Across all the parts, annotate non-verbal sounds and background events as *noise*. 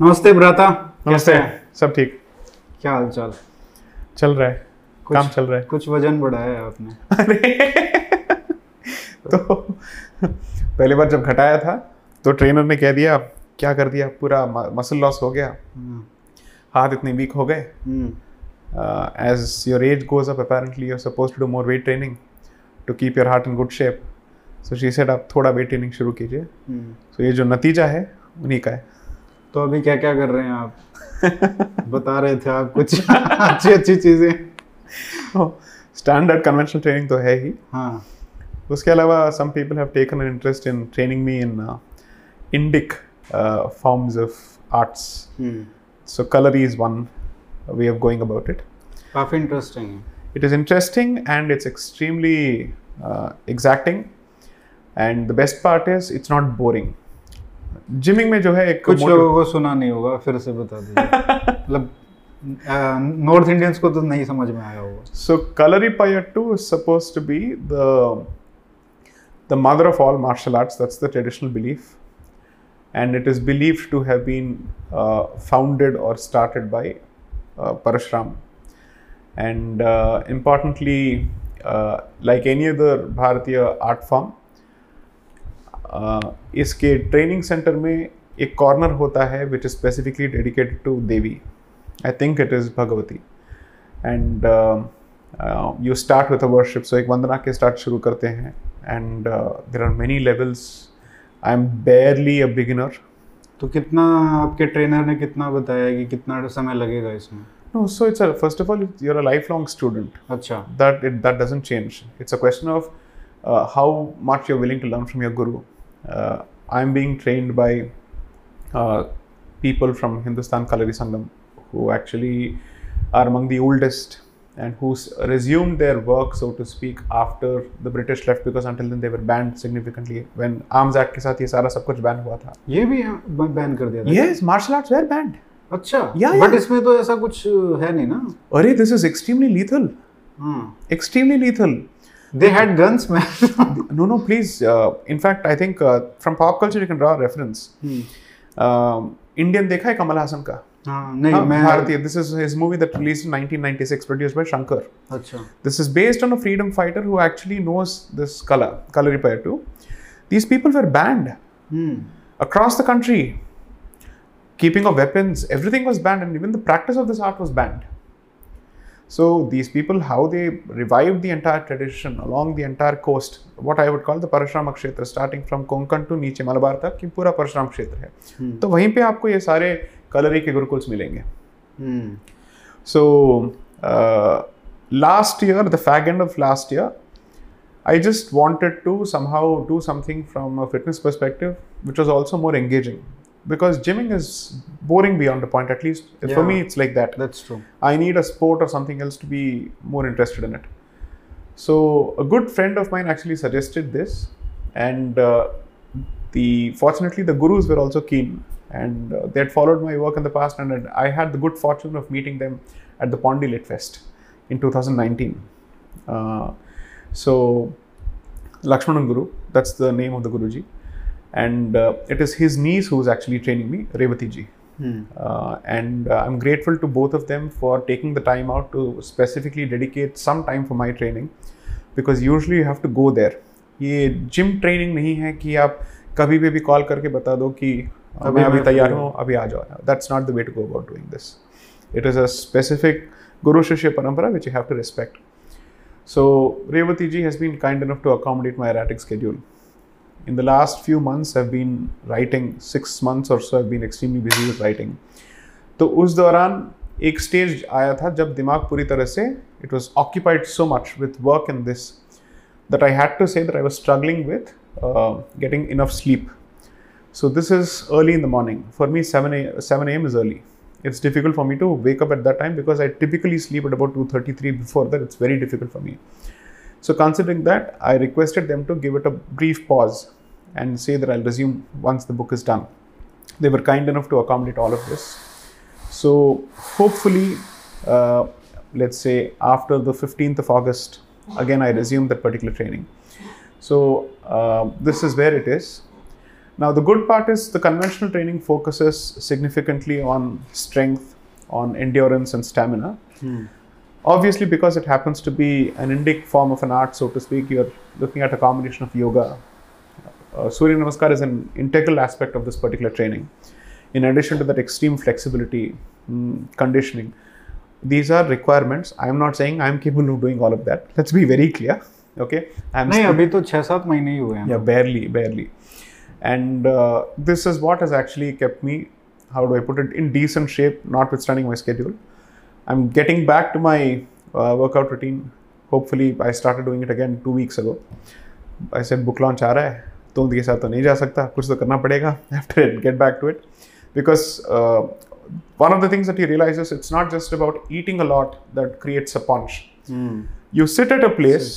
नमस्ते भ्राता नमस्ते। कैसे हैं? सब ठीक। क्या हाल चाल चल रहा है। कुछ- काम चल रहा है। कुछ वज़न बढ़ाया है आपने। अरे। तो पहली बार जब घटाया था तो ट्रेनर ने कह दिया क्या कर दिया? पूरा मसल लॉस हो गया। हम्म, हाथ इतने वीक हो गए। As your age goes up apparently you suppose to do more weight training to keep your heart in good shape so she said आप थोड़ा वेट ट्रेनिंग शुरू कीजिए। हम्म। तो ये जो नतीजा है उन्हीं का है। तो अभी क्या क्या कर रहे हैं आप? बता रहे थे आप कुछ अच्छी अच्छी चीज़ें स्टैंडर्ड कन्वेंशनल ट्रेनिंग तो है ही। हाँ। उसके अलावा some people have taken an interest in training me in Indic forms of arts so Kalari is one way of going about it काफ़ी interesting it is interesting and it's extremely uh, exacting. And the best part is it's not boring. Gymming में जो है एक कुछ लोगों को सुना नहीं होगा फिर से बता दीजिए। *laughs* मतलब नॉर्थ इंडियंस को तो नहीं समझ में आया होगा। So Kalaripayattu is suppose to be the the mother of all martial arts that's the traditional belief and it is believe to have been founded or started by Parshuram and importantly like any other Bharatiya art form इसके training centre में एक corner होता है which is specifically dedicated to Devi I think it is Bhagavati and you start with a worship so एक वंदना के start शुरू करते हैं. And there are many levels I am barely a beginner तो कितना आपके ट्रेनर ने कितना बताया कि कितना समय लगेगा इसमें? No so it's first of all you're a lifelong student. अच्छा। That it, that doesn't change. It's a question of uh, how much you're willing to learn from your guru. Uh, I'm being trained by uh, people from Hindustan Kalari Sangam who actually are among the oldest and who resumed their work, so to speak, after the British left because until then they were banned significantly. When Arms Act के साथ ये सारा सब कुछ ban हुआ था. ये भी बैन कर दिया था Yes, martial arts were banned. अच्छा Yeah, बट. इसमें तो ऐसा कुछ है नहीं ना अरे this is extremely lethal. हाँ Extremely lethal. They had guns *laughs* man No, no, please. Uh, in fact, I think uh, from pop culture you can draw a reference. Um, Indian देखा है कमल हासन का हाँ नहीं हाँ, मैं भारतीय this is his movie that released in 1996 produced by Shankar अच्छा this is based on a freedom fighter who actually knows this color Kalaripayattu these people were banned hmm across the country keeping of weapons everything was banned and even the practice of this art was banned So these people how they revived the entire tradition along the entire coast what i would call the parashrama kshetra starting from konkan to नीचे मलबार तक कि पूरा परशुराम क्षेत्र है हम्म तो वहीं पे आपको ये सारे कलरी के गुरुकुल्स मिलेंगे hmm so uh, last year the fag end of last year i just wanted to somehow do something from a fitness perspective which was also more engaging because gymming is boring beyond a point. At least yeah, for me, it's like that. That's true. I need a sport or something else to be more interested in it. So a good friend of mine actually suggested this, and uh, the fortunately the gurus were also keen, and uh, they had followed my work in the past, and I had the good fortune of meeting them at the Pondi Lit Fest in 2019. Uh, so Lakshmanan Guru, that's the name of the Guruji and uh, it is his niece who is actually training me, Revati ji. Hmm Uh, and uh, I'm grateful to both of them for taking the time out to specifically dedicate some time for my training because usually you have to go there. ये gym training नहीं है कि आप कभी भी भी call करके बता दो कि "अ, अभी मैं अभी मैं तैयार free हूँ अभी आ जाओ that's not the way to go about doing this it is a specific guru shishya parampara which you have to respect So Revati ji has been kind enough to accommodate my erratic schedule. In the last few months, I've been writing. Six months or so, I've been extremely busy with writing. तो उस दौरान एक stage आया था जब दिमाग पूरी तरह से it was occupied so much with work in this that I had to say that I was struggling with getting enough sleep So this is early in the morning. For me, 7 a, 7 a.m. is early. It's difficult for me to wake up at that time because I typically sleep at about 2:33. Before that, it's very difficult for me. So considering that, I requested them to give it a brief pause and say that I'll resume once the book is done. They were kind enough to accommodate all of this. So hopefully, uh, let's say after the 15th of August, again I resume that particular training. So uh, this is where it is. Now, the good part is the conventional training focuses significantly on strength, on endurance, and stamina Obviously, because it happens to be an Indic form of an art, so to speak, you're looking at a combination of yoga. Uh, Surya Namaskar is an integral aspect of this particular training. In addition to that extreme flexibility, mm, conditioning, these are requirements. I'm not saying I'm capable of doing all of that. Let's be very clear. Okay, I'm नहीं still- अभी तो छह सात महीने ही हुए हैं yeah barely barely and uh, this is what has actually kept me how do i put it in decent shape notwithstanding my schedule i'm getting back to my uh, workout routine hopefully i started doing it again two weeks ago i said book launch आ रहा है तो उनके साथ तो नहीं जा सकता कुछ तो करना पड़ेगा *laughs* I have to get back to it because uh, one of the things that you realize is it's not just about eating a lot that creates a punch you sit at a place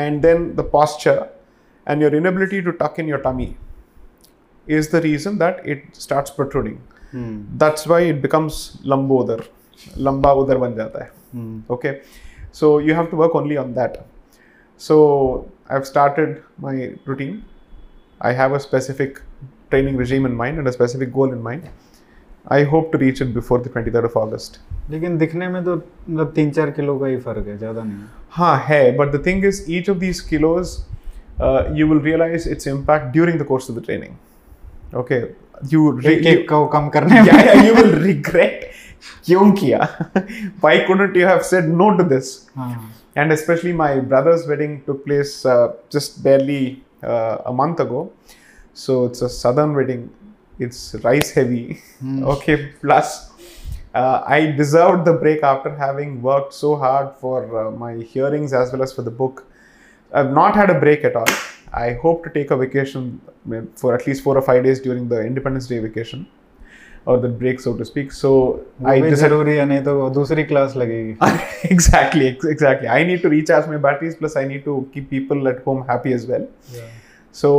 and then the posture and your inability to tuck in your tummy is the reason that it starts protruding that's why it becomes लंबा उधर बन जाता है। Okay so you have to work only on that so I have started my routine I have a specific training regime in mind and a specific goal in mind I hope to reach it before the third of August लेकिन दिखने में तो मतलब तीन चार kilo का ही फ़र्क है ज़्यादा नहीं हाँ। है but the thing is each of these kilos you will realise its impact during the course of the training okay you regret *laughs* क्यों किया *laughs* why couldn't you have said no to this हाँ and especially my brother's wedding took place uh, just barely uh, a month ago so it's a southern wedding it's rice heavy *laughs* okay plus uh, i deserved the break after having worked so hard for uh, my hearings as well as for the book i've not had a break at all i hope to take a vacation uh, for at least four or five days during the independence day vacation और that break so to speak so I ज़रूरी है नहीं तो दूसरी class लगेगी। Exactly exactly I need to recharge my batteries plus I need to keep people at home happy as well so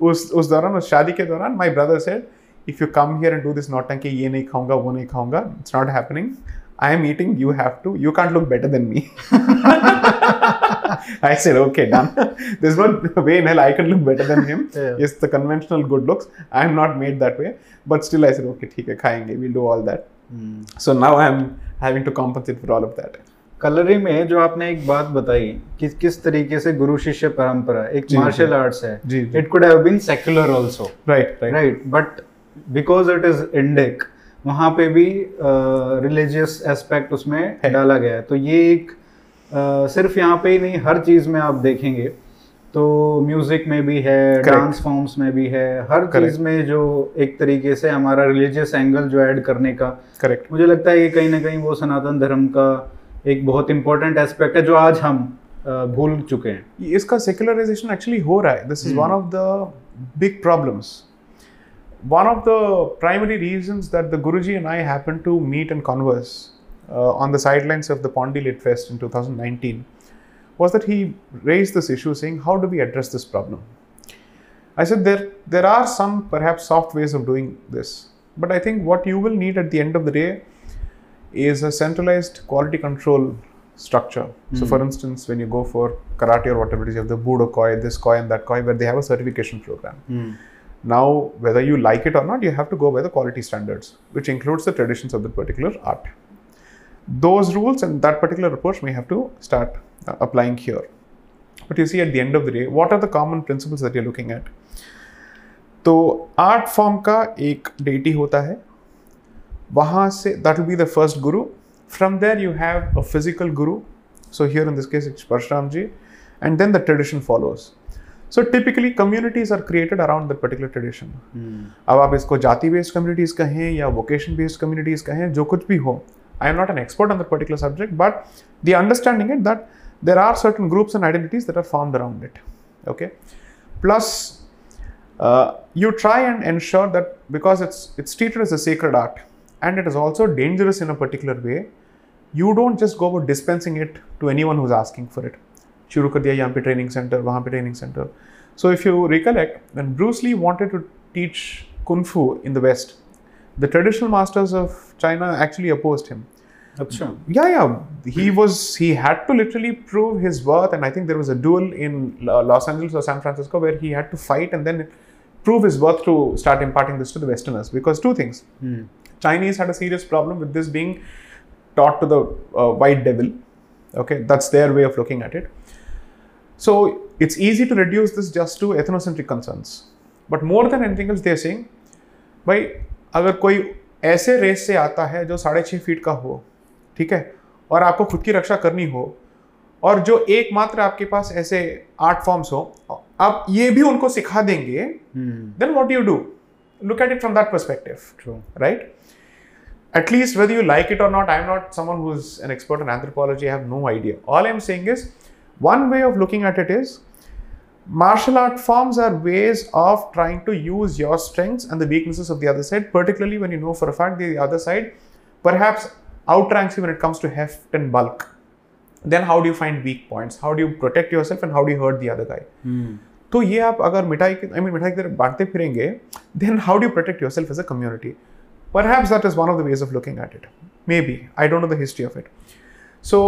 उस उस दौरान उस शादी के दौरान my brother said if you come here and do this not टंकी ये नहीं खाऊँगा वो नहीं खाऊँगा it's not happening I am eating you have to you can't look better than me I said okay done there's no way in hell I can look better than him Yeah. yes the conventional good looks I'm not made that way but still I said okay है खाएँगे we'll do all that Mm. so now I'm having to compensate for all of that Kalari में जो आपने एक बात बताई कि किस तरीके से गुरु शिष्य परंपरा एक मार्शल आर्ट्स है। It could have been secular also right right right but because it is Indic वहाँ पे भी रिलीजियस uh, एस्पेक्ट उसमें डाला गया है तो ये एक अ, सिर्फ़ यहाँ पे ही नहीं हर चीज़ में आप देखेंगे तो म्यूज़िक में भी है डांस फॉर्म्स में भी है हर चीज़ में जो एक तरीके से हमारा रिलीजियस एंगल जो ऐड करने का करेक्ट मुझे लगता है ये कहीं ना कहीं वो सनातन धर्म का एक बहुत इंपॉर्टेंट एस्पेक्ट है जो आज हम भूल चुके हैं। इसका सेक्युलराइजेशन एक्चुअली हो रहा है। This is one of the big problems one of the primary reasons that the Guruji and I happened to meet and converse uh, on the sidelines of the Pondi Lit Fest in 2019 was that he raised this issue saying, How do we address this problem? I said, There, there are some perhaps soft ways of doing this, but I think what you will need at the end of the day is a centralized quality control structure. So, for instance, when you go for karate or whatever it is, you have the Budo Koi, this Koi, and that Koi, where they have a certification program. Now, whether you like it or not, you have to go by the quality standards, which includes the traditions of the particular art. Those rules and that particular approach may have to start uh, applying here. But you see, at the end of the day, what are the common principles that you're looking at? तो art form का एक deity होता है। वहाँ से that will be the first guru from there you have a physical guru so here in this case it's Parshuram ji and then the tradition follows so typically communities are created around that particular tradition अब आप इसको जाति based communities कहें या vocation based communities कहें जो कुछ भी हो I am not an expert on that particular subject but the understanding it that there are certain groups and identities that are formed around it okay plus uh, you try and ensure that because it's it's treated as a sacred art and it is also dangerous in a particular way you don't just go about dispensing it to anyone who's asking for it शुरू कर दिया यहाँ पे training centre वहाँ पे training centre so if you recollect when Bruce Lee wanted to teach kung fu in the west the traditional masters of China actually opposed him. Yeah, yeah. He was he had to literally prove his worth, and I think there was a duel in Los Angeles or San Francisco where he had to fight and then prove his worth to start imparting this to the Westerners. Because two things. Hmm. Chinese had a serious problem with this being taught to the uh, white devil. Okay, that's their way of looking at it. So it's easy to reduce this just to ethnocentric concerns, but more than anything else, they're saying, why अगर कोई ऐसे race से आता है जो साढ़े छः feet का हो ठीक है और आपको खुद की रक्षा करनी हो और जो एकमात्र आपके पास ऐसे आर्ट फॉर्म्स हो आप ये भी उनको सिखा देंगे Hmm. then what do you do? Look at it from that perspective, True. right? At least whether you like it or not, I'm not someone who's an expert in anthropology, I have no idea. All I'm saying is, one way of looking at it is martial art forms are ways of trying to use your strengths and the weaknesses of the other side, particularly when you know for a fact the other side perhaps outranks you when it comes to heft and bulk. Then how do you find weak points? How do you protect yourself and how do you hurt the other guy? Hmm. तो ये आप अगर मिठाई I mean मिठाई की तरफ बांटते फिरेंगे then how do protect yourself as a community perhaps that is one of the ways of looking at it maybe I don't know the history of it so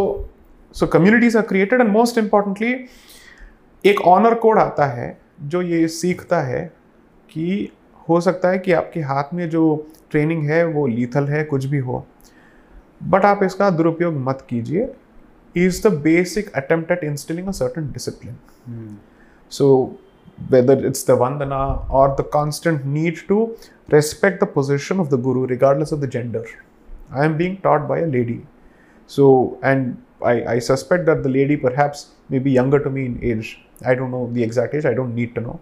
so communities are created and most importantly एक honour code आता है जो ये सीखता है कि हो सकता है कि आपके हाथ में जो ट्रेनिंग है वो लीथल है कुछ भी हो। बट आप इसका दुरुपयोग मत कीजिए। Is the basic attempt at instilling a certain discipline so whether it's the vandana or the constant need to respect the position of the guru regardless of the gender I am being taught by a lady so and I, I suspect that the lady perhaps may be younger to me in age. I don't know the exact age, I don't need to know.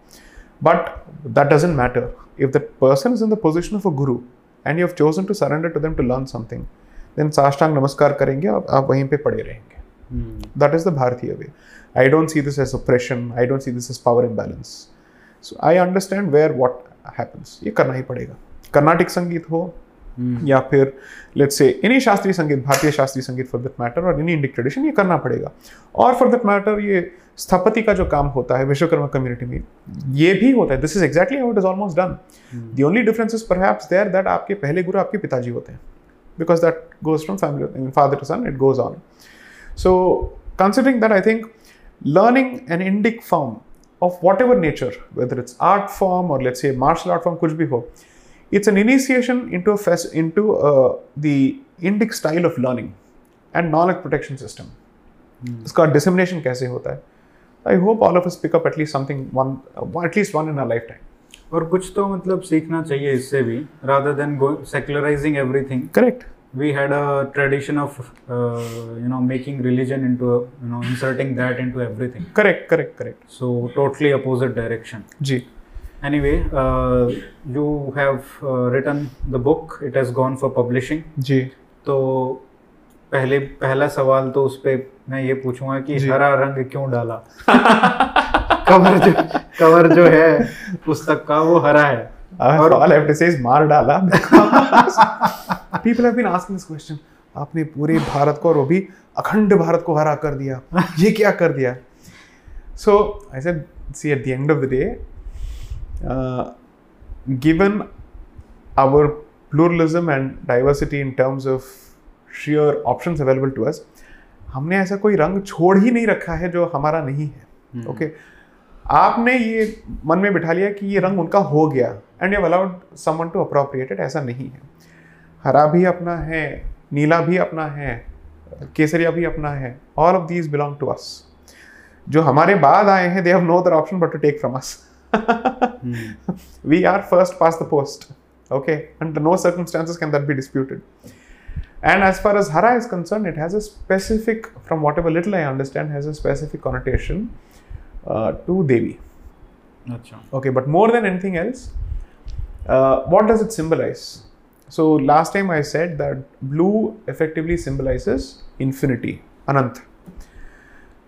But that doesn't matter. If the person is in the position of a Guru and you have chosen to surrender to them to learn something, then Sashtang Namaskar करेंगे आप आप वहीं पे पड़े रहेंगे Hmm. that is the Bharatiya way. I don't see this as oppression. I don't see this as power imbalance. So I understand where what happens. ये करना ही पड़ेगा कर्नाटिक संगीत हो Hmm. या फिर लेट्स से एनी शास्त्रीय संगीत भारतीय शास्त्रीय संगीत for that matter or any Indic tradition ये करना पड़ेगा। और फॉर दैट मैटर ये स्थपति का जो काम होता है विश्वकर्मा कम्युनिटी में ये भी होता है। This is exactly how it is almost done the only difference is perhaps there that आपके पहले गुरु आपके पिताजी होते हैं। Because that goes from family father to son it goes on So, considering that, I think learning an Indic form of whatever nature, whether it's art form or let's say martial art form, kuch bhi ho, it's an initiation into a fes- into uh, the Indic style of learning and knowledge protection system. इसका dissemination कैसे होता है I hope all of us pick up at least something one, uh, at least one in our lifetime. और कुछ तो मतलब सीखना चाहिए इससे भी rather than go secularizing everything Correct. we had a tradition of uh, you know making religion into a, you know inserting that into everything Correct. Correct. Correct. so totally opposite direction ji anyway uh, you have uh, written the book it has gone for publishing जी तो पहले पहला सवाल तो उस पे मैं ये पूछूँगा कि जी। हरा रंग क्यों डाला कवर जो कवर जो है पुस्तक का वो हरा है Uh, और- all I have to say is मार डाला people have been asking this question आपने पूरे भारत को और वो भी अखंड भारत को हरा कर दिया ये क्या कर दिया so I said see at the end of the day uh, given our pluralism and diversity in terms of sheer options available to us हमने ऐसा कोई रंग छोड़ ही नहीं रखा है जो हमारा नहीं है। Okay okay? आपने ये मन में बिठा लिया कि ये रंग उनका हो गया and you allowed someone to appropriate it ऐसा नहीं है। हरा भी अपना है नीला भी अपना है केसरिया भी अपना है all of these belong to us जो हमारे बाद आए हैं they have no other option but to take from us Hmm. *laughs* We are first past the post. Okay. Under no circumstances can that be disputed. And as far as hara is concerned, it has a specific, from whatever little I understand, has a specific connotation uh, to Devi. Okay, but more than anything else, uh, what does it symbolize? So last time I said that blue effectively symbolizes infinity, anant.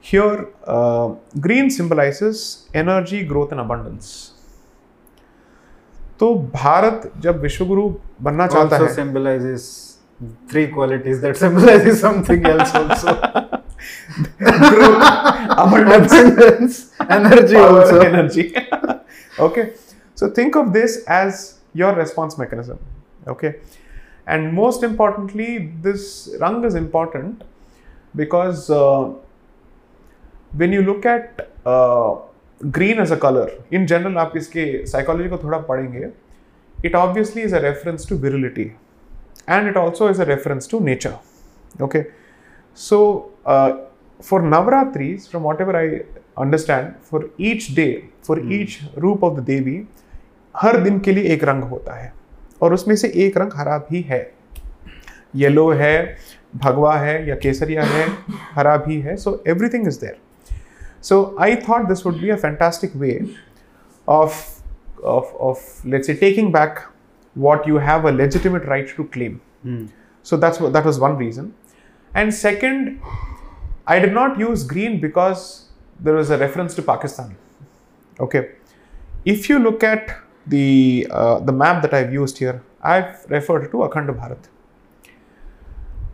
here uh, green symbolizes energy growth and abundance तो भारत जब विश्वगुरु बनना चाहता also है symbolizes three qualities that symbolizes something else also *laughs* abundance abundance energy power, also energy. *laughs* okay, so think of this as your response mechanism. Okay, and most importantly, this rung is important because uh, when you look at green as a colour in general आप इसके psychology को थोड़ा पढ़ेंगे it obviously is a reference to virility and it also is a reference to nature okay so for Navratri from whatever I understand for each day for each roop of the Devi हर दिन के लिए एक रंग होता है और उसमें से एक रंग हरा भी है। येलो है भगवा है या केसरिया है हरा भी है so everything is there so I thought this would be a fantastic way of of, of let's say taking back what you have a legitimate right to claim so that's what that was one reason and second i did not use green because there was a reference to pakistan okay if you look at the uh, the map that i've used here i've referred to akhand bharat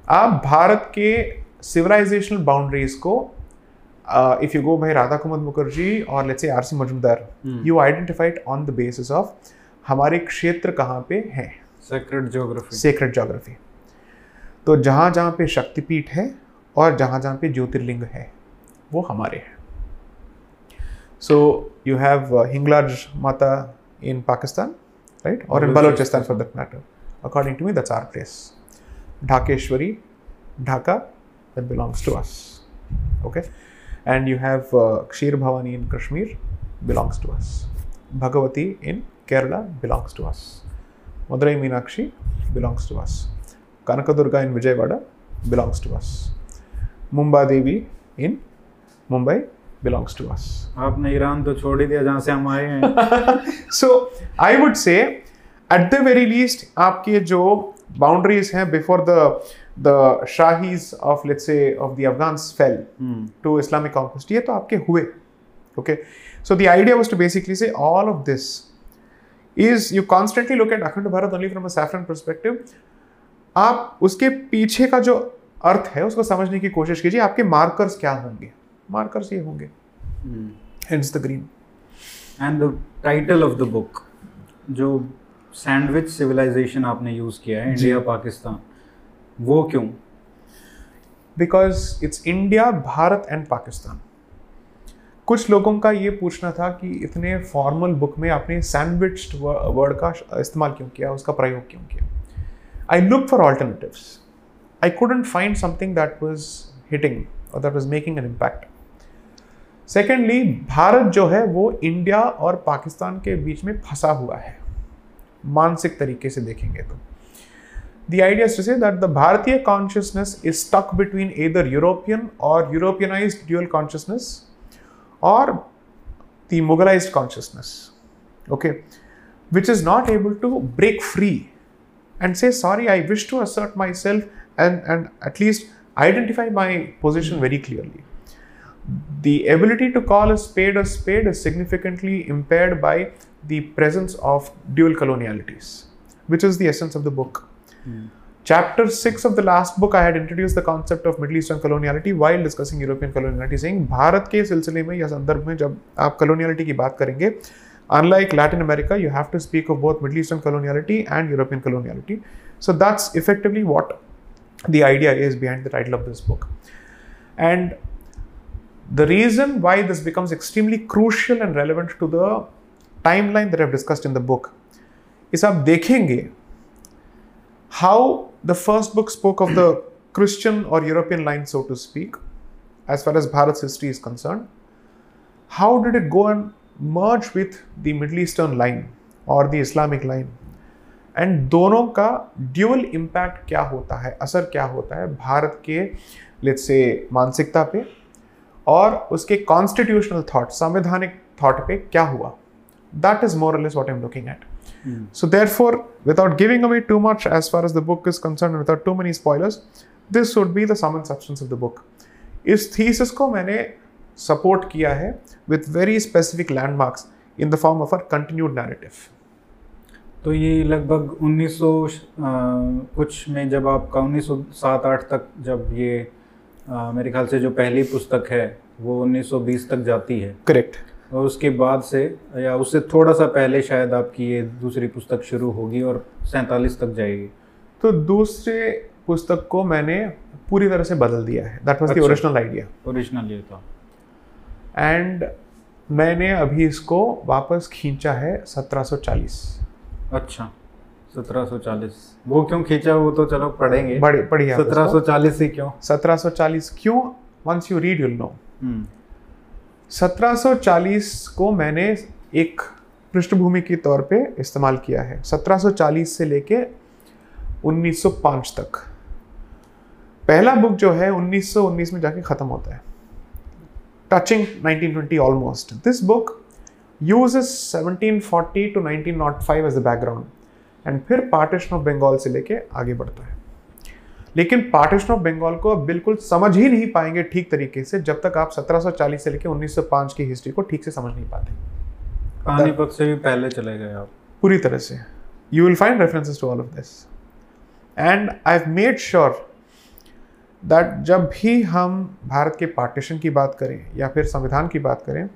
आप भारत के civilisational boundaries को if you go by Radha Kumar Mukherjee or let's say R C Majumdar you identified on the basis of हमारे क्षेत्र कहाँ पे है? Sacred geography sacred geography तो जहाँ जहाँ पे शक्तिपीठ है और जहाँ जहाँ पे ज्योतिर्लिंग है वो हमारे हैं। So you have Hinglaj Mata in Pakistan right और in Balochistan for that matter according to me that's our place Dhakeshwari Dhaka that belongs to us. Okay? And you have uh, kshir bhavani in kashmir belongs to us bhagavati in kerala belongs to us madurai meenakshi belongs to us kanakadurga in vijayawada belongs to us mumba devi in mumbai belongs to us आपने Iran तो छोड़ ही दिया जहाँ से हम आए हैं so i would say at the very least आपके जो boundaries हैं before the the shahis of let's say of the afghans fell mm. to islamic conquest ये तो आपके हुए okay so the idea was to basically say all of this is you constantly look at akhand bharat only from a saffron perspective आप उसके पीछे का जो अर्थ है उसको समझने की कोशिश कीजिए आपके मार्कर्स क्या होंगे मार्कर्स ये होंगे hence the green and the title of the book जो सैंडविच सिविलाइजेशन आपने यूज़ किया है इंडिया पाकिस्तान वो क्यों? Because it's India Bharat and Pakistan कुछ लोगों का ये पूछना था कि इतने फॉर्मल बुक में आपने सैंडविच वर्ड का इस्तेमाल क्यों किया? उसका प्रयोग क्यों किया? I look for alternatives I couldn't find something that was hitting और that was making an impact secondly Bharat जो है, वो इंडिया और पाकिस्तान के बीच में फंसा हुआ है। मानसिक तरीके से देखेंगे तो। The idea is to say that the Bharatiya consciousness is stuck between either European or Europeanized dual consciousness or the Mughalized consciousness, okay, which is not able to break free and say, sorry, I wish to assert myself and, and at least identify my position very clearly. The ability to call a spade a spade is significantly impaired by the presence of dual colonialities, which is the essence of the book. Chapter 6 of the last book, I had introduced the concept of Middle Eastern coloniality while discussing European coloniality, saying Bharat के सिलसिले में या संदर्भ में जब आप coloniality की बात करेंगे unlike Latin America, you have to speak of both Middle Eastern coloniality and European coloniality. So that's effectively what the idea is behind the title of this book. And the reason why this becomes extremely crucial and relevant to the timeline that I've discussed in the book is आप देखेंगे how the first book spoke of the Christian or European line, so to speak, as far as Bharat's history is concerned. How did it go and merge with the Middle Eastern line or the Islamic line? And दोनों का dual impact क्या होता है असर क्या होता है भारत के लेट्स से मानसिकता पे और उसके कॉन्स्टिट्यूशनल थॉट संवैधानिक थॉट पे क्या हुआ that is more less what I am looking at So therefore, without giving away too much as far as the book is concerned, without too many spoilers, this would be the sum and substance of the book. इस thesis को मैंने support किया है with very specific landmarks in the form of a continued narrative. तो ये लगभग 1900 कुछ में जब आपका 1907-8 तक जब ये अ, मेरे ख्याल से जो पहली पुस्तक है वो 1920 तक जाती है Correct. और उसके बाद से या उससे थोड़ा सा पहले शायद आपकी ये दूसरी पुस्तक शुरू होगी और सैंतालीस तक जाएगी। तो दूसरे पुस्तक को मैंने पूरी तरह से बदल दिया है। That was the. Original idea original ये था। एंड मैंने अभी इसको वापस खींचा है 1740 अच्छा 1740 वो क्यों खींचा? वो तो चलो पढ़ेंगे। बड़े पढ़िए आप इसको। 1740 ही क्यों? 1740 क्यों? Once you read you'll know 1740 को मैंने एक पृष्ठभूमि के तौर पे इस्तेमाल किया है। 1740 से लेके 1905 तक। पहला बुक जो है 1919 में जाके ख़त्म होता है। Touching 1920 almost. This book uses 1740 to 1905 as the background and फिर पार्टीशन ऑफ़ बंगाल से लेके आगे बढ़ता है। लेकिन पार्टीशन ऑफ़ बंगाल को आप बिल्कुल समझ ही नहीं पाएँगे ठीक तरीके से जब तक आप 1740 से लेके 1905 की हिस्ट्री को ठीक से समझ नहीं पाते। पानीपत से भी पहले चले गए आप। पूरी तरह से। You will find references to all of this and I have made sure that जब भी हम भारत के पार्टीशन की बात करें या फिर संविधान की बात करें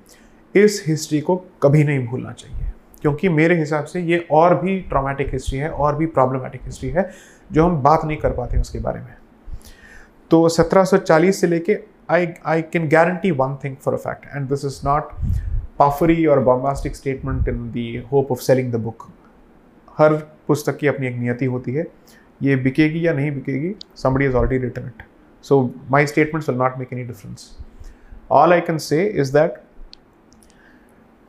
इस हिस्ट्री को कभी नहीं भूलना चाहिए। क्योंकि मेरे हिसाब से ये और भी ट्रॉमेटिक हिस्ट्री है और भी प्रॉब्लमेटिक हिस्ट्री है। जो हम बात नहीं कर पाते उसके बारे में। तो 1740 से लेके I I can guarantee one thing for a fact and this is not puffery or bombastic statement in the hope of selling the book हर पुस्तक की अपनी एक नियति होती है, ये बिकेगी या नहीं बिकेगी somebody is already written it so my statement will not make any difference all I can say is that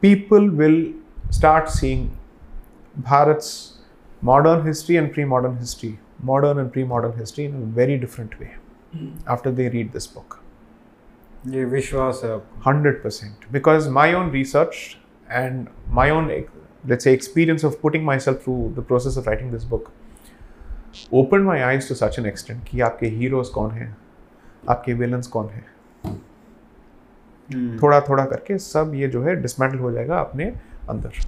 people will start seeing Bharat modern history and pre modern history modern and pre-modern history in a very different way after they read this book ये विश्वास है आपको 100% because my own research and my own let's say experience of putting myself through the process of writing this book opened my eyes to such an extent कि आपके heroes कौन हैं आपके villains कौन हैं हम्म। थोड़ा थोड़ा करके सब ये जो है डिसमेंटल हो जाएगा अपने अंदर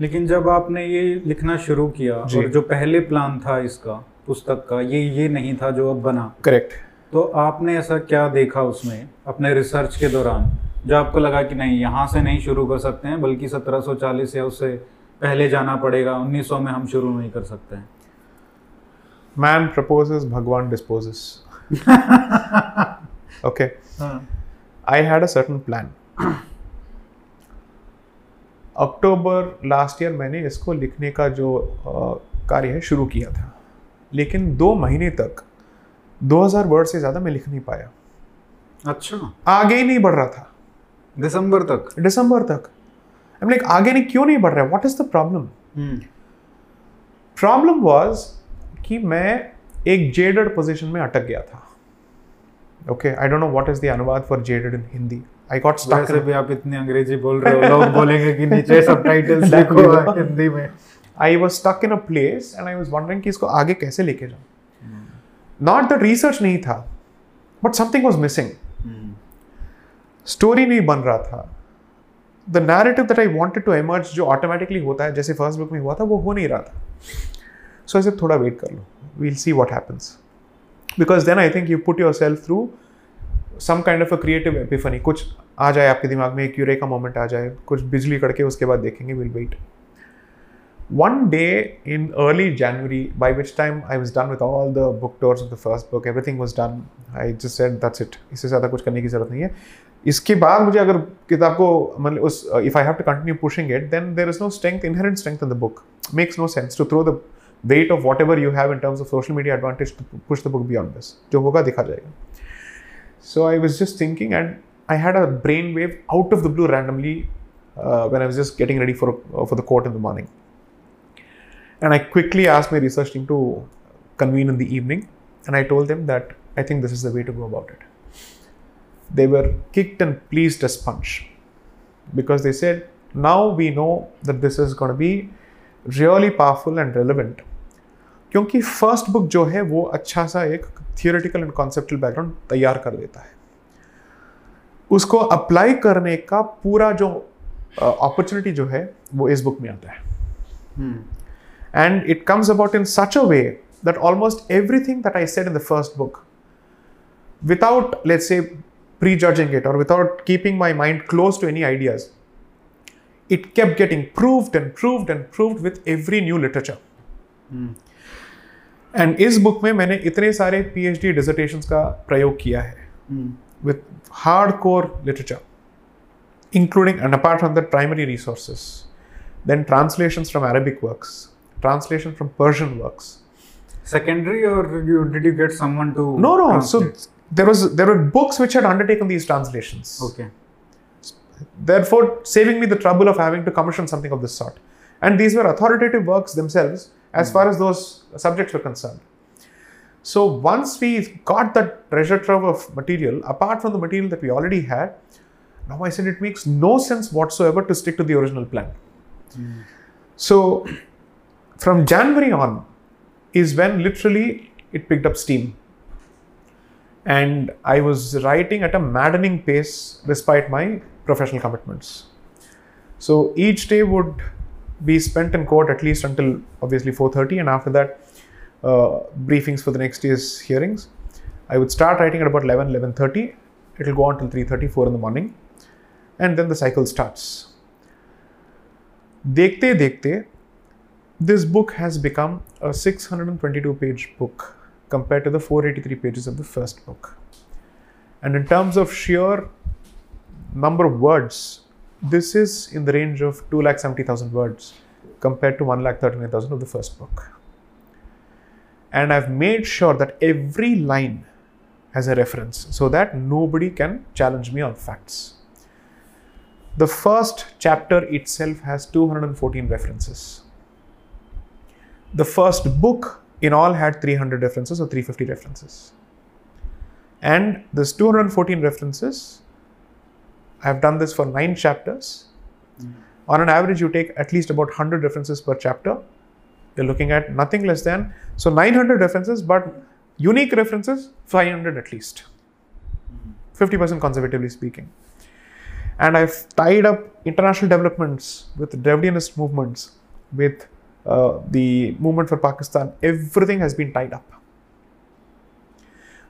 लेकिन जब आपने ये लिखना शुरू किया और जो पहले प्लान था इसका पुस्तक का ये ये नहीं था जो अब बना। करेक्ट तो आपने ऐसा क्या देखा उसमें अपने रिसर्च के दौरान जो आपको लगा कि नहीं यहाँ से नहीं शुरू कर सकते हैं बल्कि 1740 या उससे पहले जाना पड़ेगा 1900 में हम शुरू नहीं कर सकते हैं? Man proposes bhagwan disposes. *laughs* Okay. हाँ। I had a certain plan. October last year मैंने इसको लिखने का जो कार्य है शुरू किया था। लेकिन दो महीने तक 2000 वर्ड से ज़्यादा मैं लिख नहीं पाया। अच्छा। आगे ही नहीं बढ़ रहा था। दिसंबर तक? दिसंबर तक। आई लाइक आगे नहीं क्यों नहीं बढ़ रहा है? What is the problem problem was कि मैं एक जेडेड पोजीशन में अटक गया था। Okay I don't know what is the anuvad for jaded in Hindi I got stuck भी आप इतनी अंग्रेज़ी बोल रहे हो लोग बोलेंगे कि नीचे सबटाइटल्स. *laughs* लिखो हिंदी में। I was stuck in a place and I was wondering कि इसको आगे कैसे लेके जाऊँ। नॉट द रिसर्च नहीं था but something was missing story नहीं बन रहा था। The narrative that I wanted to emerge जो ऑटोमेटिकली होता है जैसे फ़र्स्ट बुक में हुआ था वो हो नहीं रहा था। सो so, ऐसे थोड़ा वेट कर लो। We'll see what happens because then I think you put yourself through some kind of a creative epiphany कुछ आ जाए आपके दिमाग में, एक यूरे का मोमेंट आ जाए, कुछ बिजली कड़के, उसके बाद देखेंगे will wait one day in early January by which time I was done with all the book tours the first book everything was done I just said that's it इससे ज़्यादा कुछ करने की ज़रूरत नहीं है. इसके बाद मुझे अगर किताब को मतलब उस if I have to continue pushing it then there is no strength inherent strength in the book makes no sense to throw the weight of whatever you have in terms of social media advantage to push the book beyond this जो होगा, दिखा जाएगा. So I was just thinking and I had a brainwave out of the blue randomly uh, when I was just getting ready for uh, for the court in the morning and I quickly asked my research team to convene in the evening, and I told them that I think this is the way to go about it. They were kicked and pleased as punch because they said, now we know that this is going to be really powerful and relevant. क्योंकि first book जो है वो अच्छा सा एक theoretical and conceptual background तैयार कर देता है। उसको अप्लाई करने का पूरा जो अपॉर्चुनिटी जो है वो इस बुक में आता है। And it comes about in such a way that almost everything that I said in the first book without let's say prejudging it और without keeping my mind close to any ideas it kept getting proved and proved and proved with every new literature hmm, and इस book में मैंने इतने सारे PhD डिसर्टेशंस का प्रयोग किया है हम्म, with hardcore literature including and apart from that primary resources then translations from arabic works translation from persian works secondary or you did you get someone to no no translate? so there was there were books which had undertaken these translations okay therefore saving me the trouble of having to commission something of this sort and these were authoritative works themselves as far as those subjects were concerned. So once we got that treasure trove of material apart from the material that we already had now i said it makes no sense whatsoever to stick to the original plan. So from january on is when literally it picked up steam. And I was writing at a maddening pace despite my professional commitments. So each day would be spent in court at least until obviously 4:30, and after that, uh, briefings for the next day's hearings. I would start writing at about 11, 11:30. It'll go on till 3:30, 4 in the morning, and then the cycle starts. देखते देखते this book has become a 622 page book compared to the 483 pages of the first book. And in terms of sheer number of words, this is in the range of 2,70,000 words compared to 1,39,000 of the first book. And I've made sure that every line has a reference so that nobody can challenge me on facts. The first chapter itself has 214 references. The first book in all had 300 references or 350 references. And this 214 references, I've done this for nine chapters. On an average, you take at least about 100 references per chapter. You're looking at nothing less than, so 900 references, but unique references, 500 at least. 50% conservatively speaking. And I've tied up international developments with Dravidianist movements, with uh, the movement for Pakistan, everything has been tied up.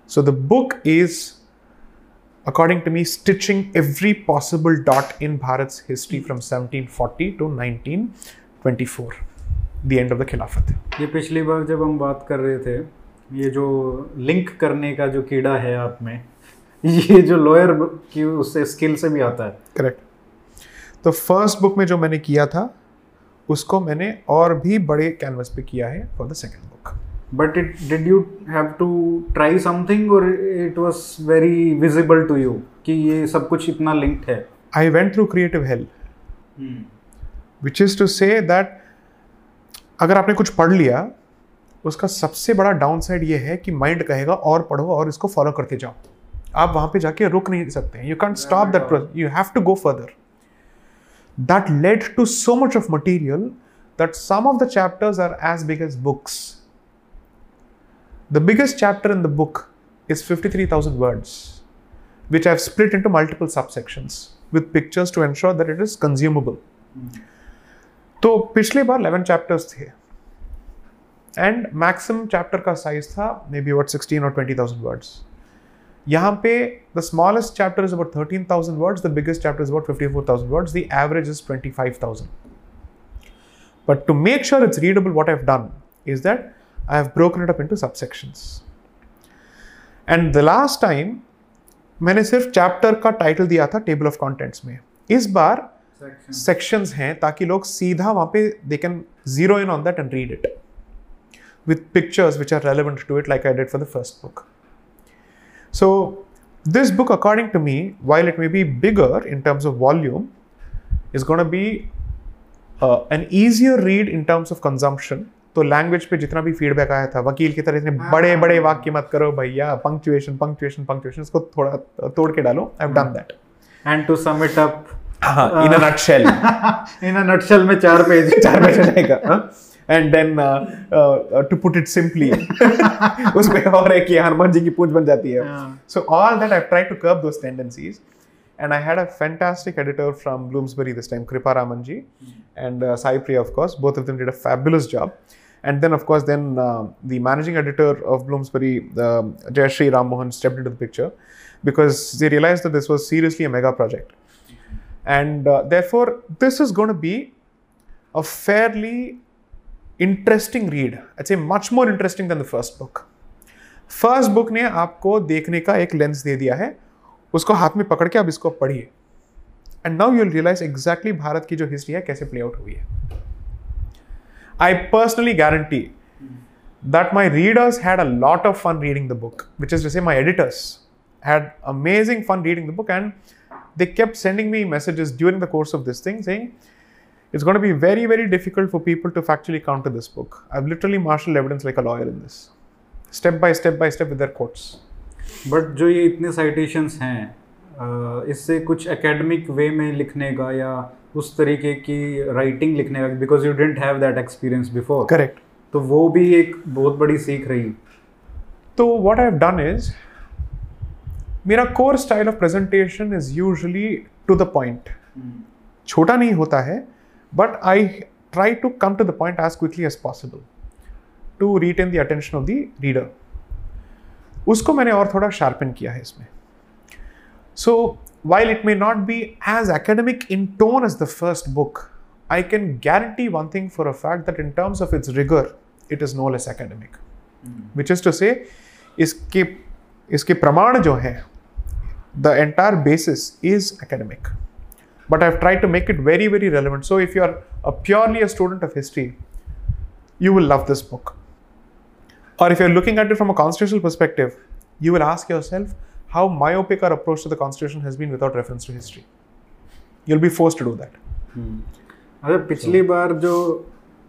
So the book is, according to me, stitching every possible dot in Bharat's history from 1740 to 1924, the end of the Khilafat. ये पिछली बार जब हम बात कर रहे थे ये जो लिंक करने का जो कीड़ा है आप में ये जो लॉयर की उससे स्किल से भी आता है। करेक्ट तो फ़र्स्ट बुक में जो मैंने किया था उसको मैंने और भी बड़े कैनवस पे किया है for the second book but it did you have to try something और it was very visible to you कि ये सब कुछ इतना लिंक्ड है? I went through creative help which is to say that अगर आपने कुछ पढ़ लिया उसका सबसे बड़ा डाउन साइड ये है कि माइंड कहेगा और पढ़ो और इसको फॉलो करते जाओ। आप वहाँ पे जाके रुक नहीं सकते you can stop that you have to go further that led to so much of material that some of the chapters are as big as books. The biggest chapter in the book is 53,000 words, which I've split into multiple subsections with pictures to ensure that it is consumable. तो पिछले बार 11 chapters थे and maximum chapter का size था may be what 16 और 20,000 words यहाँ पे the smallest chapter is about 13,000 words, the biggest chapter is about 54,000 words, the average is 25,000. But to make sure it's readable, what I've done is that I have broken it up into subsections. And the last time, मैंने सिर्फ़ chapter का title दिया था table of contents में इस बार sections हैं ताकि लोग सीधा वहाँ पे they can zero in on that and read it with pictures which are relevant to it, like I did for the first book. So, this book, according to me, while it may be bigger in terms of volume, is going to be uh, an easier read in terms of consumption. तो language पे जितना भी feedback आया था वकील की तरह इतने बड़े बड़े वाक्य मत करो भैया पंक्चुएशन पंक्चुएशन पंक्चुएशन इसको थोड़ा तोड़ के डालो I have done that and to sum it up in a nutshell in a nutshell में चार पेज *laughs* चार पेज रहेगा and then to put it simply उसमें और है कि हनुमान जी की पूंछ बन जाती है। So all that I try to curb those tendencies and I had a fantastic editor from Bloomsbury this time, Kripa Ramanji, and uh, Sai Priya, of course. Both of them did a fabulous job. And then, of course, then uh, the managing editor of Bloomsbury, uh, Jayashri Ram Mohan, stepped into the picture because they realized that this was seriously a mega project. And uh, therefore, this is going to be a fairly interesting read. I'd say much more interesting than the first book. First book ने आपको देखने का एक lens दे दिया है उसको हाथ में पकड़ के आप इसको पढ़िए and now you'll realise exactly Bharat की जो हिस्ट्री है कैसे प्ले आउट हुई है I personally guarantee that my readers had a lot of fun reading the book, which is to say, my editors had amazing fun reading the book, and they kept sending me messages during the course of this thing saying, It's going to be very, very difficult for people to factually counter this book. I've literally marshaled evidence like a lawyer in this, step by step by step with their quotes. But जो ये इतने citations हैं अ, इससे कुछ academic वे में लिखने का या उस तरीके की राइटिंग लिखने का because you didn't have that experience before correct तो वो भी एक बहुत बड़ी सीख रही। तो वॉट आई डन इज़ मेरा core style of presentation is usually to the point छोटा नहीं होता है but I try to come to the point as quickly as possible to retain the attention of the reader उसको मैंने और थोड़ा sharpen किया है इसमें। सो while it may not be as academic in tone as the first book, I can guarantee one thing for a fact that in terms of its rigor, it is no less academic. Which is to say, इसके इसके प्रमाण जो हैं the entire basis is academic. But I've tried to make it very, very relevant. So if you're a purely a student of history, you will love this book. Or if you're looking at it from a constitutional perspective, you will ask yourself how myopic our approach to the constitution has been without reference to history. You'll be forced to do that. अरे पिछली बार जो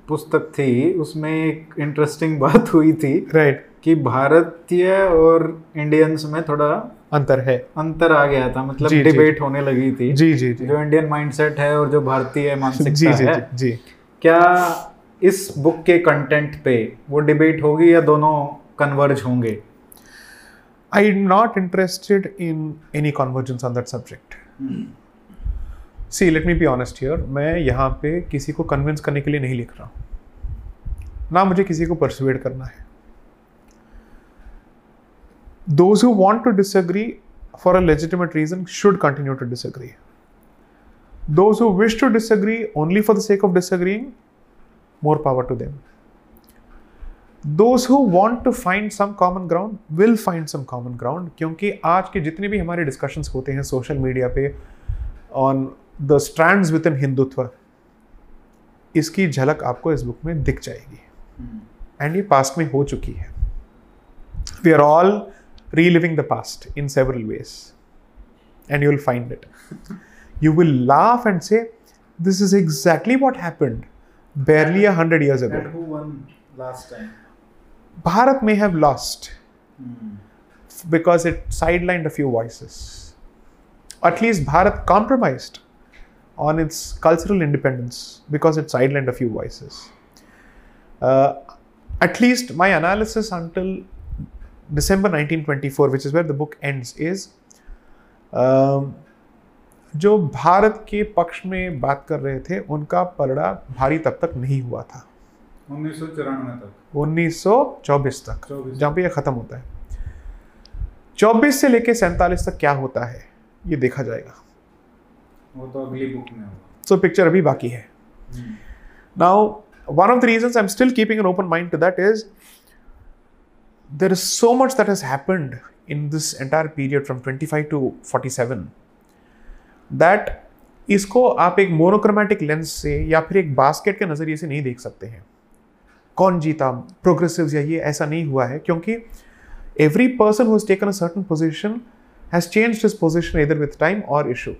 पुस्तक थी उसमें एक interesting *laughs* बात हुई थी Right. कि भारतीय और इंडियंस में थोड़ा अंतर है। अंतर आ गया था मतलब जी, जी, डिबेट होने लगी थी। जी जी जी। जो इंडियन माइंडसेट है और जो भारतीय *laughs* जी मानसिकता जी है। जी जी। क्या इस बुक के कंटेंट पे वो डिबेट होगी या दोनों कन्वर्ज होंगे? I am not interested in any convergence on that subject. See, let me be honest here. मैं यहाँ पे किसी को कन्विंस करने के लिए नहीं लिख रहा हूँ ना मुझे किसी को परसुएड करना है Those who want to disagree for a legitimate reason should continue to disagree. Those who wish to disagree only for the sake of disagreeing, more power to them. Those who want to find some common ground will find some common ground क्योंकि आज के जितने भी हमारे discussions होते हैं social media पे on the strand within Hindutva इसकी झलक आपको इस बुक में दिख जाएगी। एंड ये पास्ट में हो चुकी है। We are all reliving the past in several ways and you will find it you will laugh and say this is exactly what happened barely hundred years ago last time bharat may have lost because it sidelined a few voices at least bharat compromised on its cultural independence because it sidelined a few voices Uh, at least my analysis until December 1924, which is where the book ends, is um, जो भारत के पक्ष में बात कर रहे थे उनका पलड़ा भारी तब तक नहीं हुआ था उन्नीस सौ चौरानवे तक। 1924 तक। 24 जहाँ पे ये खत्म होता है। 24 से लेके सैंतालीस तक क्या होता है ये देखा जाएगा। वो तो अगली बुक में होगा। सो पिक्चर अभी बाकी है। Now one of the reasons I'm still keeping an open mind to that is there is so much that has happened in this entire period from 25 to 47 that इसको आप एक मोनोक्रोमेटिक लेंस से या फिर एक बास्केट के नज़रिए से नहीं देख सकते हैं। कौन जीता? प्रोग्रेसिव या ये ऐसा नहीं हुआ है क्योंकि every person who taken a certain position has change his position इधर विथ टाइम और इशू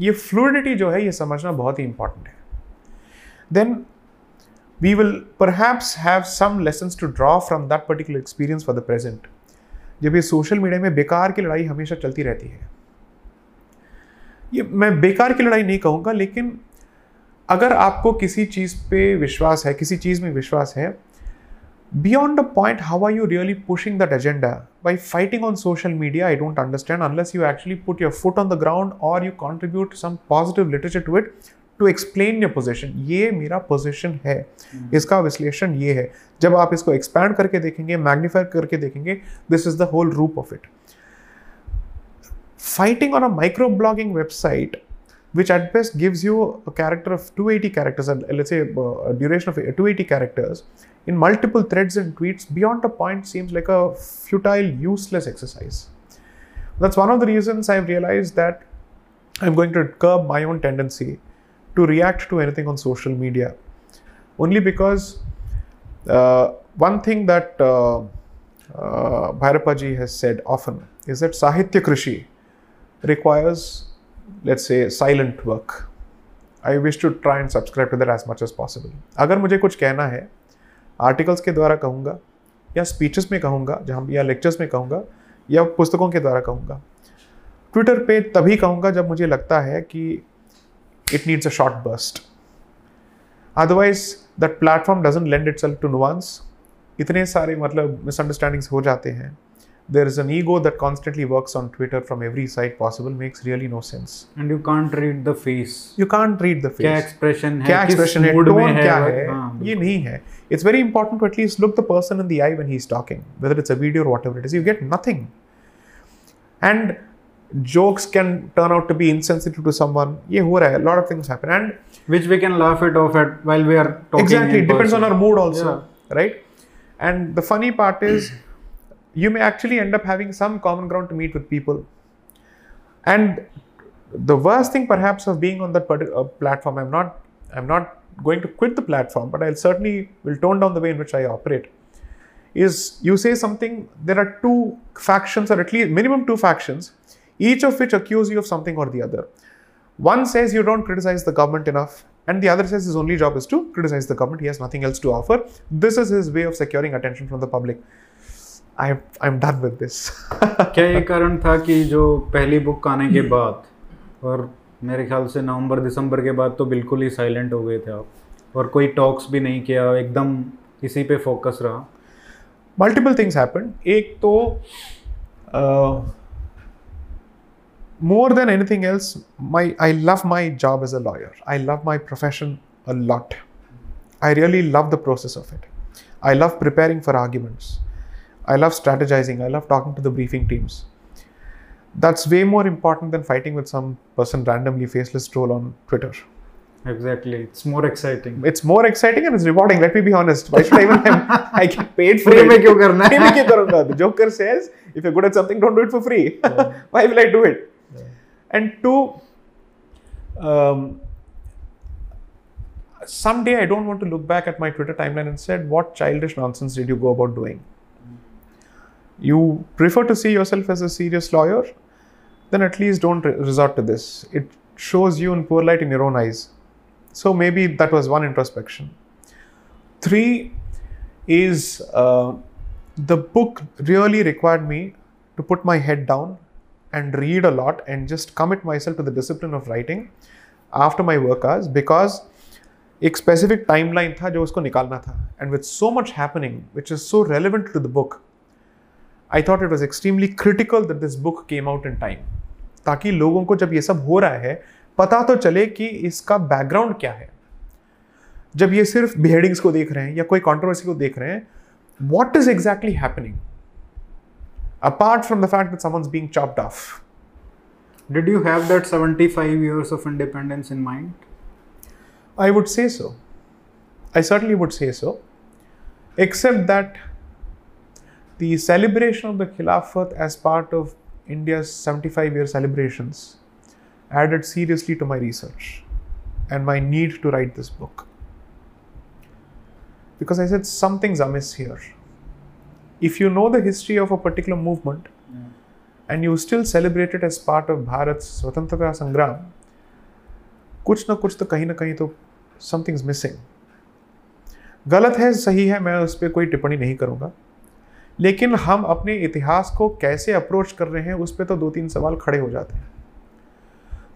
ये फ्लूडिटी जो है ये समझना बहुत ही इंपॉर्टेंट है। Then we will perhaps have some lessons to draw from that particular experience for the present. जब ये सोशल मीडिया में बेकार की लड़ाई हमेशा चलती रहती है। ये मैं बेकार की लड़ाई नहीं कहूँगा लेकिन अगर आपको किसी चीज़ पे विश्वास है किसी चीज़ में विश्वास है beyond the point how are you really pushing that agenda by fighting on social media I don't understand unless you actually put your foot on the ground और you contribute some positive literature to it to explain your position ये मेरा position है। hmm. इसका विश्लेषण ये है। जब आप इसको एक्सपैंड करके देखेंगे मैग्निफाई करके देखेंगे this is the whole rope of it fighting on a microblogging website which at best gives you a character of 280 characters, and let's say uh, a duration of 280 characters in multiple threads and tweets beyond a point seems like a futile, useless exercise. That's one of the reasons I've realized that I'm going to curb my own tendency to react to anything on social media. Only because uh, one thing that uh, uh, Bhairapaji has said often is that Sahitya Krishi requires, let's say, silent work. I wish to try and subscribe to that as much as possible. अगर मुझे कुछ कहना है articles के द्वारा कहूँगा या speeches में कहूँगा जहाँ या लेक्चर्स में कहूँगा या पुस्तकों के द्वारा कहूँगा ट्विटर पे तभी कहूँगा जब मुझे लगता है कि it needs a short burst otherwise that platform doesn't lend itself to nuance इतने सारे मतलब मिसअंडरस्टैंडिंग्स हो जाते हैं there is an ego that constantly works on Twitter from every side possible makes really no sense. And you can't read the face. You can't read the face. क्या expression है क्या किस expression है mood में tone है क्या वो- है हाँ, ये नहीं है it's very important to at least look the person in the eye when he's talking whether it's a video or whatever it is you get nothing and jokes can turn out to be insensitive to someone ये हो रहा है a lot of things happen and which we can laugh it off at while we are talking exactly in it depends on person. our mood also Yeah. right and the funny part is you may actually end up having some common ground to meet with people and the worst thing perhaps of being on that partic- uh, platform i'm not i'm not going to quit the platform but i'll certainly will tone down the way in which i operate is you say something there are two factions or at least minimum two factions each of which accuse you of something or the other one says you don't criticize the government enough, and the other says his only job is to criticize the government. He has nothing else to offer. This is his way of securing attention from the public. I I am done with this क्या ये कारण था कि जो पहली book आने के बाद और मेरे ख्याल से नवंबर दिसंबर के बाद तो बिल्कुल ही साइलेंट हो गए थे आप और कोई टॉक्स भी नहीं किया एकदम इसी पे फोकस रहा। मल्टीपल थिंग्स हैपन एक तो more than anything else my I love my job as a lawyer I love my profession a lot I really love the process of it I love preparing for arguments I love strategizing. I love talking to the briefing teams. That's way more important than fighting with some person randomly faceless troll on Twitter. Exactly. It's more exciting. It's more exciting and it's rewarding. Let me be honest. Why should I even have, I get paid for it? The Joker says, if you're good at something, don't do it for free. Yeah. *laughs* Why will I do it? Yeah. And two, um, someday I don't want to look back at my Twitter timeline and said, what childish nonsense did you go about doing? You prefer to see yourself as a serious lawyer, then at least don't re- resort to this. It shows you in poor light in your own eyes. So maybe that was one introspection. Three is uh, the book really required me to put my head down and read a lot and just commit myself to the discipline of writing after my work hours because एक specific timeline था जो उसको निकालना था and with so much happening which is so relevant to the book I thought it was extremely critical that this book came out in time ताकि लोगों को जब ये सब हो रहा है पता तो चले कि इसका बैकग्राउंड क्या है जब ये सिर्फ बिहेडिंग्स को देख रहे हैं या कोई कंट्रोवर्सी को देख रहे हैं what is exactly happening apart from the fact that someone's being chopped off Did you have that 75 years of independence in mind? I would say so. I certainly would say so. Except that the celebration of the Khilafat as part of India's 75 year celebrations added seriously to my research and my need to write this book. Because I said something's amiss here. If you know the history of a particular movement and you still celebrate it as part of Bharat's Swatantrata Sangram, कुछ ना कुछ तो कहीं ना कहीं तो somethings missing गलत है सही है मैं उस पर कोई टिप्पणी नहीं करूँगा लेकिन हम अपने इतिहास को कैसे अप्रोच कर रहे हैं उस पर तो दो तीन सवाल खड़े हो जाते हैं।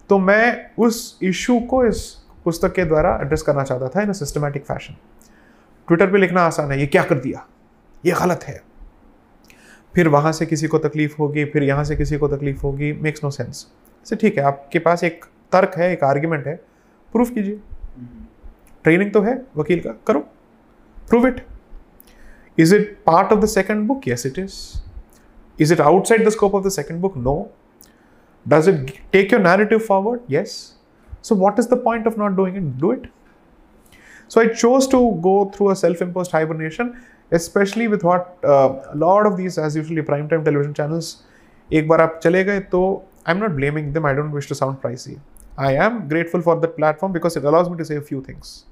तो मैं उस इशू को इस पुस्तक के द्वारा एड्रेस करना चाहता था in a systematic fashion Twitter पे लिखना आसान है ये क्या कर दिया? ये गलत है। फिर वहाँ से किसी को तकलीफ़ होगी फिर यहाँ से किसी को तकलीफ़ होगी मेक्स नो सेंस से ठीक है आपके पास एक तर्क है एक आर्ग्यूमेंट है प्रूफ कीजिए। ट्रेनिंग तो है वकील का करो। Prove it Is it part of the second book yes it is is it outside the scope of the second book no does it take your narrative forward yes so what is the point of not doing it do it so i chose to go through a self-imposed hibernation especially with what uh, a lot of these as usually prime time television channels एक बार आप चले गए तो I'm not blaming them. I don't wish to sound pricey. I am grateful for that platform because it allows me to say a few things.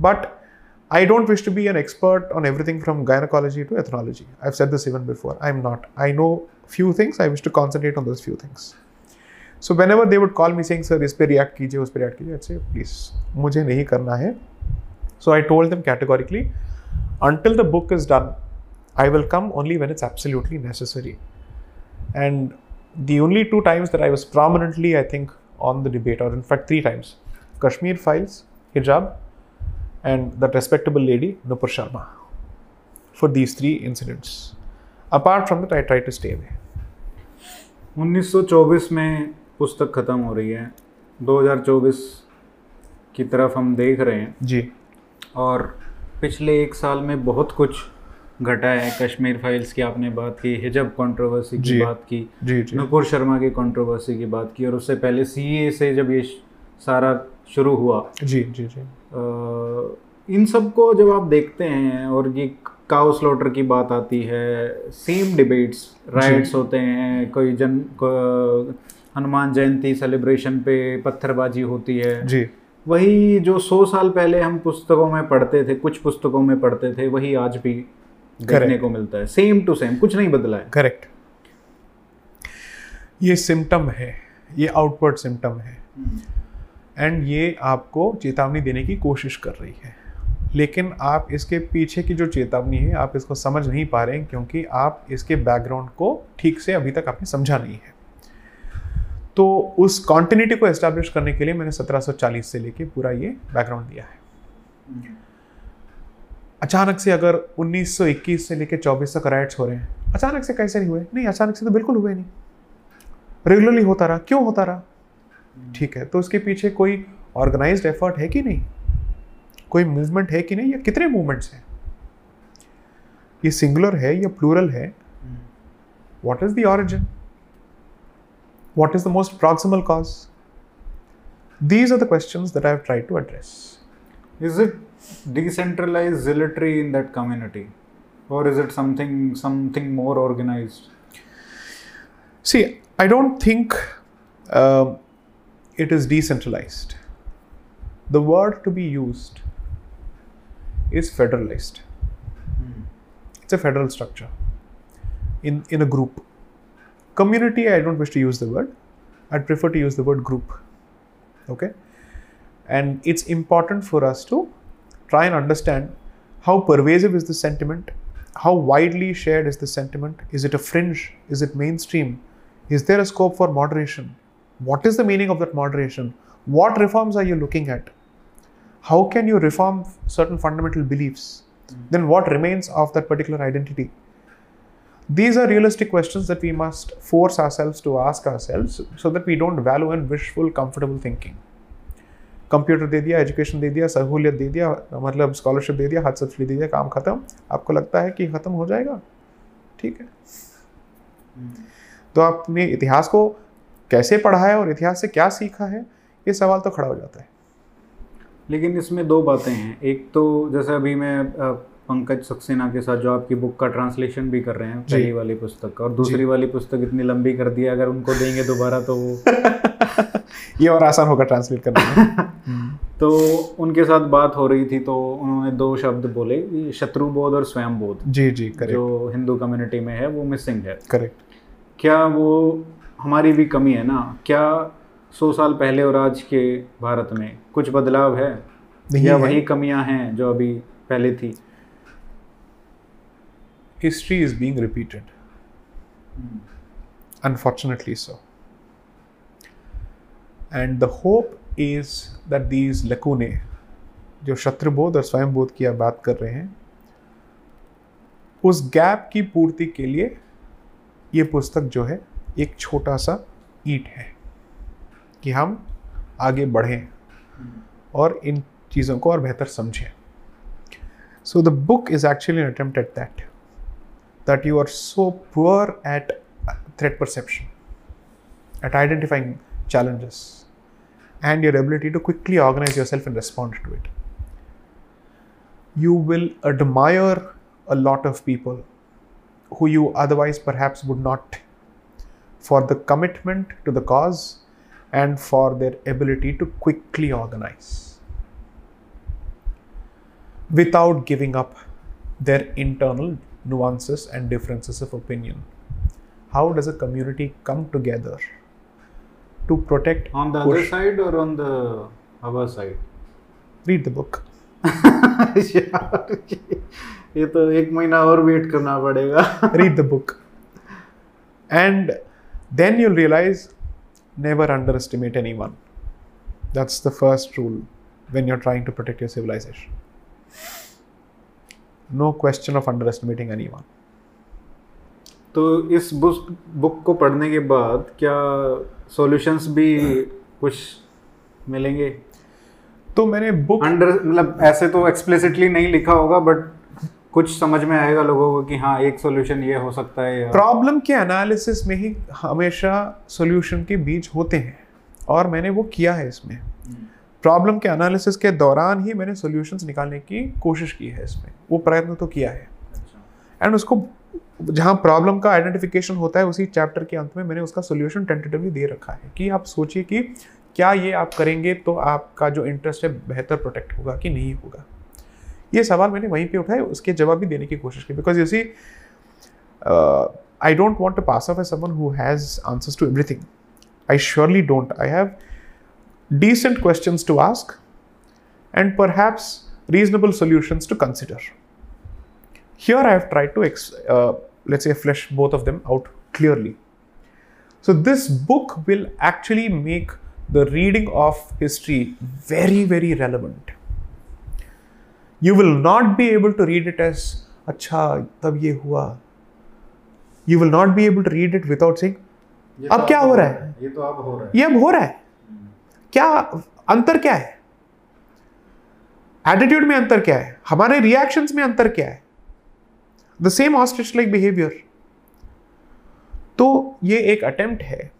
But I don't wish to be an expert on everything from gynecology to ethnology. I've said this even before. I'm not. I know few things. I wish to concentrate on those few things. So whenever they would call me saying, "Sir, इस पे react कीजिए, उस पे react कीजिए," I'd say, "Please, मुझे नहीं करना है." So I told them categorically, until the book is done, I will come only when it's absolutely necessary. And the only two times that I was prominently, I think, on the debate, or in fact, three times Kashmir Files, Hijab, and that respectable lady, Nupur Sharma, for these three incidents. Apart from that, I try to stay away. 1924 में पुस्तक ख़त्म हो रही है। 2024 की तरफ़ हम देख रहे हैं। जी। और पिछले एक साल में बहुत कुछ घटा है। कश्मीर फाइल्स की आपने बात की हिजब कंट्रोवर्सी की बात की जी जी। नुपुर शर्मा की कंट्रोवर्सी की बात की और उससे पहले सी से जब ये सारा शुरू हुआ। जी जी जी। अ, इन सबको जब आप देखते हैं और ये काउ स्लॉटर की बात आती है सेम डिबेट्स राइट्स होते हैं कोई जन को- हनुमान जयंती सेलिब्रेशन पे पत्थरबाजी होती है। जी। वही जो सौ साल पहले हम पुस्तकों में पढ़ते थे कुछ पुस्तकों में पढ़ते थे वही आज भी देखने को मिलता है। सेम टू सेम कुछ नहीं बदला है। करेक्ट ये सिम्टम है ये आउटवर्ड सिम्टम है। एंड ये आपको चेतावनी देने की कोशिश कर रही है। लेकिन आप इसके पीछे की जो चेतावनी है, आप इसको समझ नहीं पा रहे हैं क्योंकि आप इसके बैकग्राउंड को ठीक से अभी तक आपने समझा नहीं है। तो उस कॉन्टिन्यूटी को एस्टैब्लिश करने के लिए मैंने 1740 से लेके पूरा ये बैकग्राउंड दिया है। अचानक से अगर 1921 से लेके 24 तक राइट्स हो रहे हैं, अचानक से कैसे नहीं हुए? नहीं, अचानक से तो बिल्कुल हुए नहीं। रेगुलरली होता रहा। क्यों होता रहा? ठीक है तो उसके पीछे कोई ऑर्गेनाइज्ड एफर्ट है कि नहीं कोई मूवमेंट है कि नहीं या कितने मूवमेंट्स हैं ये सिंगुलर है या प्लूरल है is the origin what is the most proximal cause these are the questions that i have tried to address Is it decentralized zealotry in that community, or is it something something more organized? see i don't think um, it is decentralized. The word to be used is federalized hmm. it's a federal structure in in a group. Community i don't wish to use the word. I'd prefer to use the word group. Okay? And it's important for us to try and understand how pervasive is the sentiment how widely shared is the sentiment is it a fringe is it mainstream is there a scope for moderation what is the meaning of that moderation what reforms are you looking at how can you reform certain fundamental beliefs then what remains of that particular identity these are realistic questions that we must force ourselves to ask ourselves so that we don't value in wishful comfortable thinking computer दे दिया education दे दिया सहूलियत दे दिया मतलब scholarship दे दिया हाथ subsidy दे दिया काम खत्म आपको लगता है कि खत्म हो जाएगा ठीक है तो आपने इतिहास को कैसे पढ़ा है और इतिहास से क्या सीखा है ये सवाल तो खड़ा हो जाता है। लेकिन इसमें दो बातें हैं। एक तो जैसे अभी मैं पंकज सक्सेना के साथ जो आपकी बुक का ट्रांसलेशन भी कर रहे हैं पहली वाली पुस्तक और दूसरी वाली पुस्तक इतनी लंबी कर दी है अगर उनको देंगे दोबारा तो वो *laughs* ये और आसान होगा ट्रांसलेट करना। *laughs* तो उनके साथ बात हो रही थी तो उन्होंने दो शब्द बोले ये शत्रुबोध और स्वयं बोध जी जी करेक्ट जो हिंदू कम्युनिटी में है वो मिसिंग है। करेक्ट क्या वो हमारी भी कमी है ना। क्या सौ साल पहले और आज के भारत में कुछ बदलाव है? या वही कमियाँ हैं जो अभी पहले थी? History is being repeated unfortunately so and the hope is that these lacunae जो शत्रुबोध और स्वयंबोध की आप बात कर रहे हैं उस गैप की पूर्ति के लिए ये पुस्तक जो है एक छोटा सा ईट है कि हम आगे बढ़ें और इन चीज़ों को और बेहतर समझें। So the book is actually an attempt at that that you are so poor at threat perception at identifying challenges and your ability to quickly organize yourself and respond to it you will admire a lot of people who you otherwise पर would not for the commitment to the cause and for their ability to quickly organize without giving up their internal nuances and differences of opinion. How does a community come together to protect? On the push- other side or on the our side? Read the book. *laughs* यार ये- ये तो एक महीना और wait करना पड़ेगा Read the book. And then you'll realize never underestimate anyone. That's the first rule when you're trying to protect your civilization. No question of underestimating anyone. तो इस बुक बुक को पढ़ने के बाद क्या सॉल्यूशंस भी कुछ मिलेंगे तो मैंने बुक अंडर मतलब ऐसे तो एक्सप्लिसिटली नहीं लिखा होगा बट कुछ समझ में आएगा लोगों को कि हाँ एक सोल्यूशन ये हो सकता है प्रॉब्लम के एनालिसिस में ही हमेशा सोल्यूशन के बीज होते हैं और मैंने वो किया है इसमें। प्रॉब्लम के एनालिसिस के दौरान ही मैंने सॉल्यूशंस निकालने की कोशिश की है इसमें। वो प्रयत्न तो किया है। एंड उसको जहाँ प्रॉब्लम का आइडेंटिफिकेशन होता है उसी चैप्टर के अंत में मैंने उसका सोल्यूशन टेंटेटिवली दे रखा है कि आप सोचिए कि क्या ये आप करेंगे तो आपका जो इंटरेस्ट है बेहतर प्रोटेक्ट होगा कि नहीं होगा। ये सवाल मैंने वहीं पे उठाए उसके जवाब भी देने की कोशिश की। Because you see I don't want to pass off a someone who answers to everything I surely don't I have decent question to ask and perhaps reasonable solutions to consider here I have try to x let's a flash both of them out clearly so this book will actually make the reading of history very very relevant You will not be able to read it as, अच्छा तब ये हुआ. You will not be able to read it without saying, ये अब तो क्या हो रहा है? ये तो अब हो रहा है। ये अब हो रहा है। क्या अंतर क्या है? एटीट्यूड में अंतर क्या है? हमारे रिएक्शंस में अंतर क्या है? The same ostrich like behaviour तो ये एक अटेम्प्ट है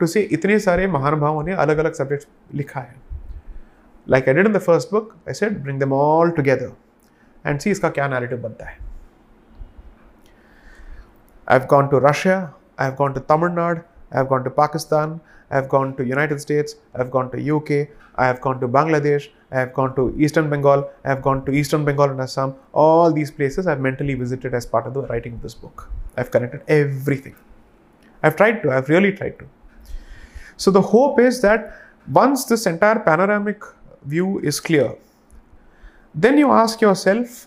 टू से इतने सारे महानुभावों ने अलग अलग सब्जेक्ट लिखा है। Like I did in the first book I said bring them all together and see इसका क्या नैरेटिव बनता है I've gone to Russia, I've gone to Tamil Nadu, I've gone to Pakistan, I've gone to United States, I've gone to UK, I have gone to Bangladesh, I have gone to Eastern Bengal, I have gone to Eastern Bengal and Assam. All these places I've mentally visited as part of the writing of this book. I've connected everything. I've tried to, I've really tried to. So the hope is that once this entire panoramic view is clear then you ask yourself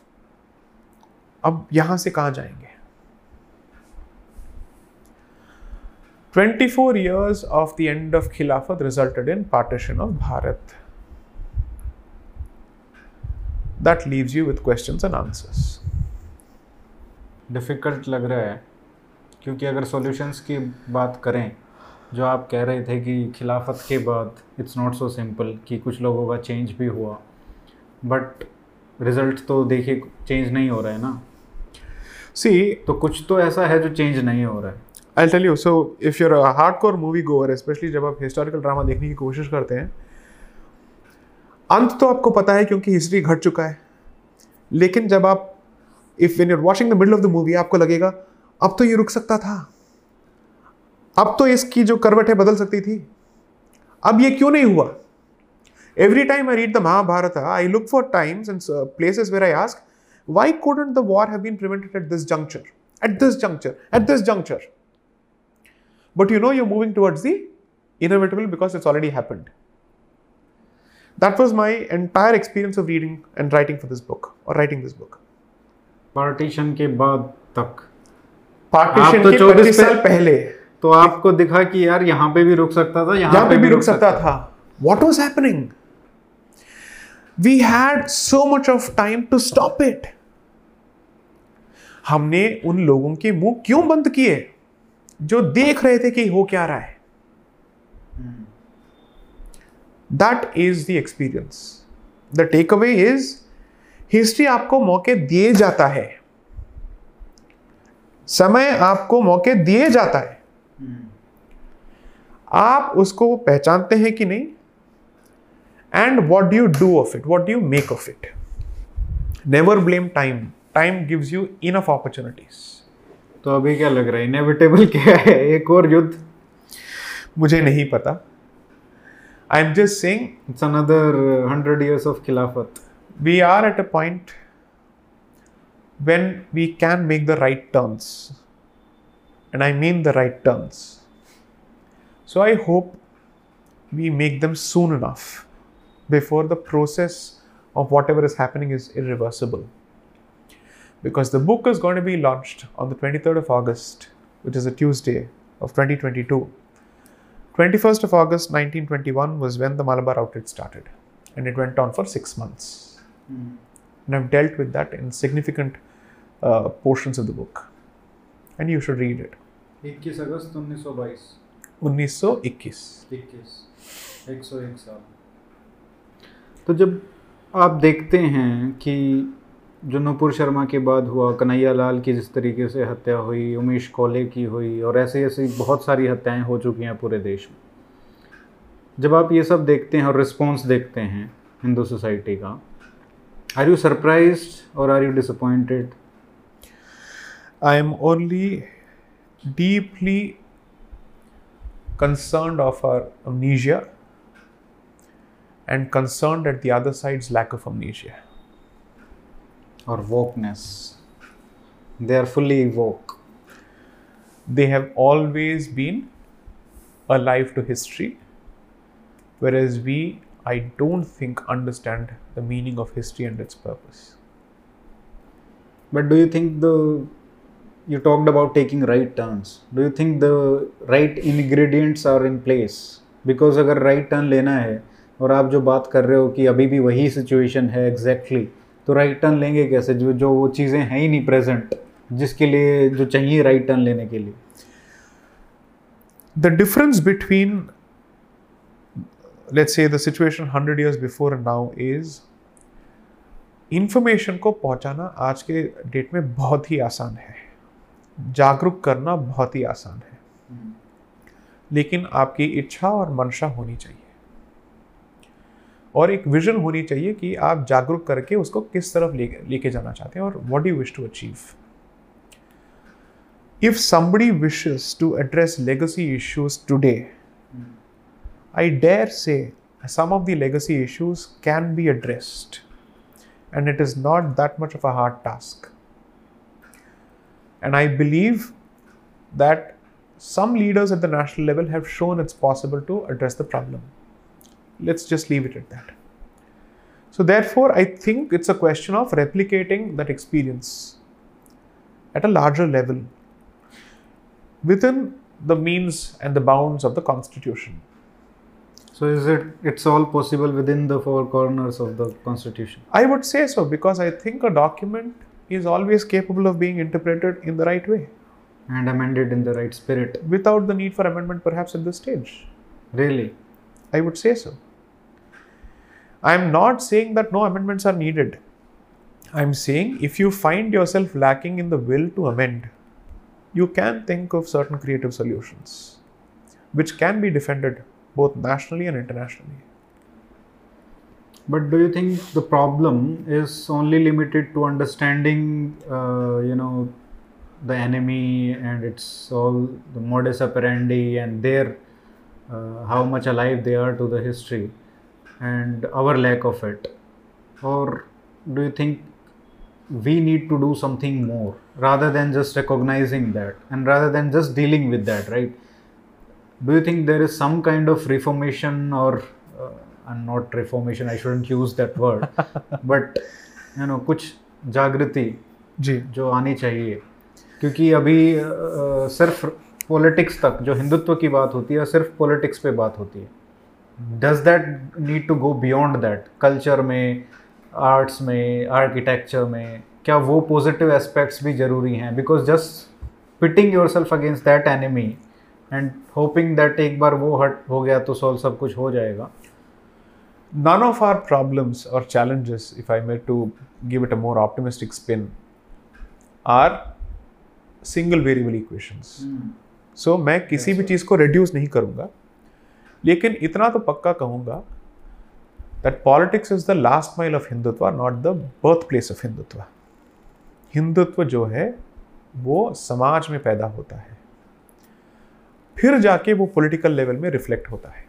अब यहाँ से कहाँ जाएँगे? 24 four years of the end of Khilafat resulted in partition of Bharat that leaves you with question and answers difficult लग रहा है, क्योंकि अगर सोल्यूशंस की बात करें जो आप कह रहे थे कि खिलाफत के बाद इट्स नॉट सो सिंपल कि कुछ लोगों का चेंज भी हुआ। बट रिज़ल्ट तो देखिए चेंज नहीं हो रहा है ना। सी तो कुछ तो ऐसा है जो चेंज नहीं हो रहा है। I tell you so if you're hardcore movie goer, especially जब आप हिस्टोरिकल ड्रामा देखने की कोशिश करते हैं अंत तो आपको पता है क्योंकि हिस्ट्री घट चुका है। लेकिन जब आप if when you're watching the middle of the movie आपको लगेगा अब तो ये रुक सकता था। अब तो इसकी जो करवट है बदल सकती थी। अब ये क्यों नहीं हुआ? Every time I read the Mahabharata I look for times and places where I ask why couldn't the war have been prevented at this juncture at this juncture at this juncture but you know you moving towards the inevitable because it's already happened that was my entire experience of reading and writing for this book और writing this book partition के बाद तक। Partition तो के 24 साल पहले। तो आपको दिखा कि यार यहाँ पे भी रुक सकता था यहाँ पे भी रुक सकता था। What was happening? We had so much of time to stop it हमने उन लोगों के मुँह क्यों बंद किए? जो देख रहे थे कि हो क्या रहा है। That is the experience the takeaway is history आपको मौके दिए जाता है। समय आपको मौके दिए जाता है। आप उसको पहचानते हैं कि नहीं? And what do you do of it what do you make of it never blame time time gives you enough opportunities तो अभी क्या लग रहा है? इनएविटेबल क्या है? एक और युद्ध? मुझे नहीं पता। I am just saying it's another hundred years of खिलाफत we are at a point when we can make the right turns. And I mean the right turns. So I hope we make them soon enough before the process of whatever is happening is irreversible. Because the book is going to be launched on the 23rd of August, which is a Tuesday of 2022. 21st of August 1921 was when the Malabar outage started, and it went on for six months. And I've dealt with that in significant uh, portions of the book. And you should read it. 21 अगस्त 1922 1921. 21 101 साल। तो जब आप देखते हैं कि जो नूपुर शर्मा के बाद हुआ कन्हैया लाल की जिस तरीके से हत्या हुई उमेश कोले की हुई और ऐसे ऐसी बहुत सारी हत्याएँ हो चुकी हैं पूरे देश में जब आप ये सब देखते हैं और रिस्पॉन्स देखते हैं हिंदू सोसाइटी का आर यू सरप्राइज़ और are you disappointed? I am only deeply concerned of our amnesia and concerned at the other side's lack of amnesia. Or wokeness. They are fully woke. They have always been alive to history, whereas we, I don't think, understand the meaning of history and its purpose. But do you think the you talked about taking right turns? Do you think the right ingredients are in place? Because अगर right turn लेना है और आप जो बात कर रहे हो कि अभी भी वही situation है exactly, तो right turn लेंगे कैसे जो जो वो चीज़ें हैं ही नहीं present जिसके लिए जो चाहिए right turn लेने के लिए The difference between, let's say, the situation 100 years before and now is information को पहुंचाना आज के डेट में बहुत ही आसान है जागरूक करना बहुत ही आसान है। हम्म। लेकिन आपकी इच्छा और मंशा होनी चाहिए। और एक विजन होनी चाहिए कि आप जागरूक करके उसको किस तरफ़ लेके ले जाना चाहते हैं और what you wish to achieve if समी wishes to address legacy issues today I dare say some of the legacy issues can be addressed and it is not that much of a hard task and i believe that some leaders at the national level have shown it's possible to address the problem. Let's just leave it at that. So therefore i think it's a question of replicating that experience at a larger level within the means and the bounds of the constitution. So is it it's all possible within the four corners of the constitution? i would say so because i think a document is always capable of being interpreted in the right way. And amended in the right spirit. without the need for amendment perhaps at this stage. Really? i would say so. I'm not saying that no amendments are needed. I'm saying if you find yourself lacking in the will to amend you can think of certain creative solutions which can be defended both nationally and internationally But do you think the problem is only limited to understanding, uh, you know, the enemy and it's all the modus operandi and their uh, how much alive they are to the history and our lack of it? Or do you think we need to do something more rather than just recognizing that and rather than just dealing with that, right? Do you think there is some kind of reformation or uh, and not reformation i shouldn't use that word. *laughs* But you know कुछ जागृति जी। जो आनी चाहिए। क्योंकि अभी अ, सिर्फ़ politics तक जो हिंदुत्व की बात होती है सिर्फ़ पॉलिटिक्स पे बात होती है। Does that need to go beyond that culture में आर्ट्स में आर्किटेक्चर में क्या वो पॉजिटिव एस्पेक्ट्स भी ज़रूरी हैं? Because just pitting yourself against that enemy and hoping that एक बार वो हट हो गया तो सॉल्व सब कुछ हो जाएगा। None of our problems or challenges, if I may to give it a more optimistic spin, are single variable equations. सो मैं किसी भी चीज़ को रिड्यूस नहीं करूँगा लेकिन इतना तो पक्का कहूँगा that politics is the last mile of Hindutva not the birthplace of Hindutva Hindutva जो है वो समाज में पैदा होता है। फिर जाके वो पॉलिटिकल लेवल में रिफ्लेक्ट होता है।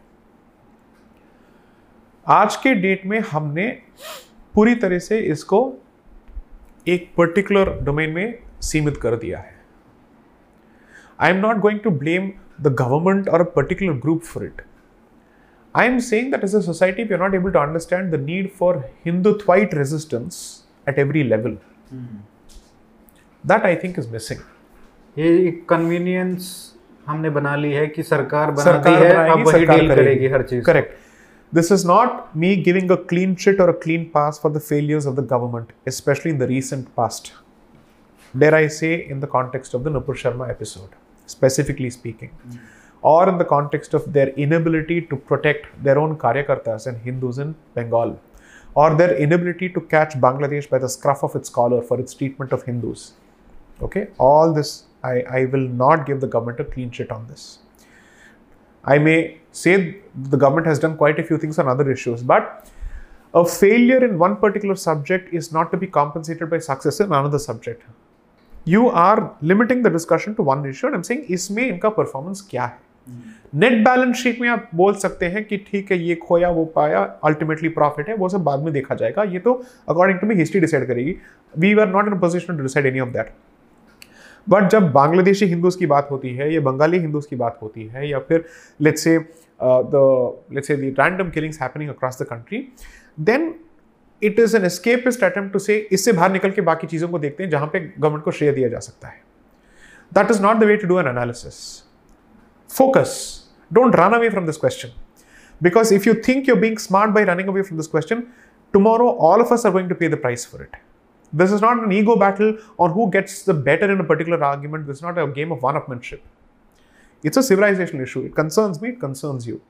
आज के डेट में हमने पूरी तरह से इसको एक पर्टिकुलर डोमेन में सीमित कर दिया है I am not going to blame the government और a particular group for it I am saying that as a society, we are not able to understand the need for Hindutvite resistance at every level. That I think is missing. ये एक convenience हमने बना ली है कि सरकार बनाती सरकार है अब वही डील करेगी हर चीज़ Correct. This is not me giving a clean shit or a clean pass for the failures of the government, especially in the recent past. Dare I say, in the context of the Nupur Sharma episode, specifically speaking, hmm. or in the context of their inability to protect their own Karyakartas and Hindus in Bengal, or their inability to catch Bangladesh by the scruff of its collar for its treatment of Hindus. Okay, all this, I, I will not give the government a clean shit on this. I may say the government has done quite a few things on other issues, but a failure in one particular subject is not to be compensated by success in another subject. You are limiting the discussion to one issue, and I'm saying इसमें इनका performance क्या है net balance sheet में आप बोल सकते हैं कि ठीक है ये खोया वो पाया अल्टीमेटली प्रॉफिट है वो सब बाद में देखा जाएगा ये तो according to me history decide करेगी we are not in position to decide any of that but जब बांग्लादेशी हिंदूज की बात होती है या बंगाली हिंदूज की बात होती है या फिर लेट्स से the let's say the random killings happening across the country then it is an escapist attempt to say इससे बाहर निकल के बाकी चीज़ों को देखते हैं जहां पे गवर्नमेंट को श्रेय दिया जा सकता है that is not the way to do an analysis focus don't run away from this question because if you think you're being smart by running away from this question tomorrow all of us are going to pay the price for it this is not an ego battle on who gets the better in a particular argument this is not a game of one-upmanship it's a civilizational issue. It concerns me it concerns you.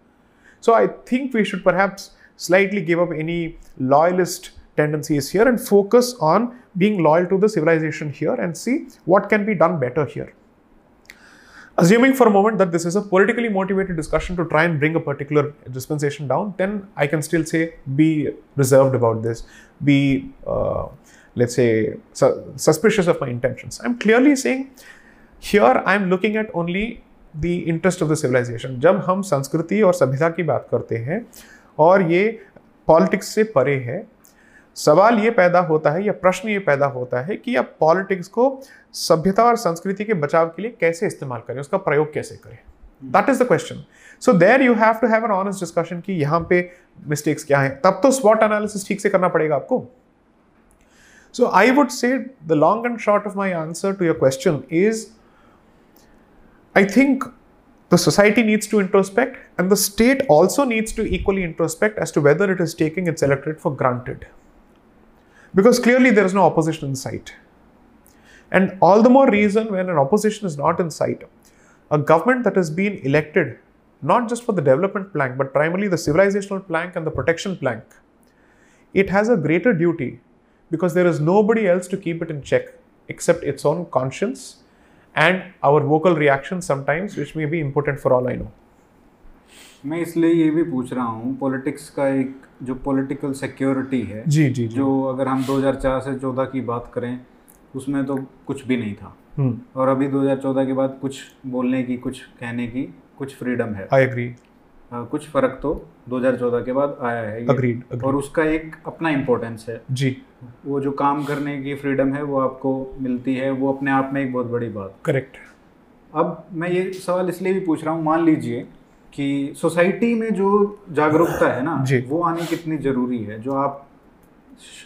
So i think we should perhaps slightly give up any loyalist tendencies here and focus on being loyal to the civilization here and see what can be done better here. Assuming for a moment that this is a politically motivated discussion to try and bring a particular dispensation down, then I can still say be reserved about this, be, uh, let's say, su- suspicious of my intentions. I'm clearly saying here I'm looking at only the interest of the civilization. जब हम संस्कृति और सभ्यता की बात करते हैं और ये पॉलिटिक्स से परे है सवाल ये पैदा होता है या प्रश्न ये पैदा होता है कि आप पॉलिटिक्स को सभ्यता और संस्कृति के बचाव के लिए कैसे इस्तेमाल करें उसका प्रयोग कैसे करें? That is the question so there you have to have an honest discussion कि यहाँ पे मिस्टेक्स क्या हैं। तब तो स्वॉट एनालिसिस ठीक से करना पड़ेगा आपको। So I would say the long and short of my answer to your question is I think the society needs to introspect and the state also needs to equally introspect as to whether it is taking its electorate for granted. Because clearly there is no opposition in sight. And all the more reason when an opposition is not in sight, a government that has been elected not just for the development plank but primarily the civilizational plank and the protection plank, it has a greater duty because there is nobody else to keep it in check except its own conscience and our vocal reaction sometimes, which may be important for all I know. मैं इसलिए ये भी पूछ रहा हूँ politics का एक जो पॉलिटिकल सिक्योरिटी है जी जी जी जो अगर हम 2004 से 14 की बात करें उसमें तो कुछ भी नहीं था Hmm. और अभी 2014 के बाद कुछ बोलने की कुछ कहने की कुछ फ्रीडम है आई agree. आ, कुछ फ़र्क तो 2014 के बाद आया है agreed. और उसका एक अपना इम्पोर्टेंस है। जी। वो जो काम करने की फ्रीडम है वो आपको मिलती है वो अपने आप में एक बहुत बड़ी बात करेक्ट अब मैं ये सवाल इसलिए भी पूछ रहा हूँ मान लीजिए कि सोसाइटी में जो जागरूकता है ना जी। वो आनी कितनी ज़रूरी है जो आप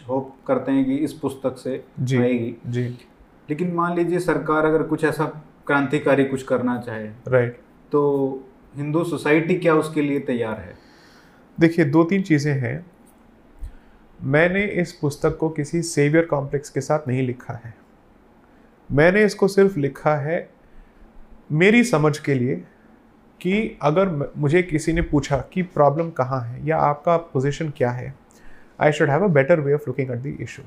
होप करते हैं कि इस पुस्तक से जी आएगी। जी। लेकिन मान लीजिए सरकार अगर कुछ ऐसा क्रांतिकारी कुछ करना चाहे राइट तो हिंदू सोसाइटी क्या उसके लिए तैयार है? देखिए, दो तीन चीज़ें हैं। मैंने इस पुस्तक को किसी सेवियर कॉम्प्लेक्स के साथ नहीं लिखा है। मैंने इसको सिर्फ़ लिखा है मेरी समझ के लिए कि अगर मुझे किसी ने पूछा कि प्रॉब्लम कहाँ है या आपका पोजीशन क्या है I should have a better way of looking at the issue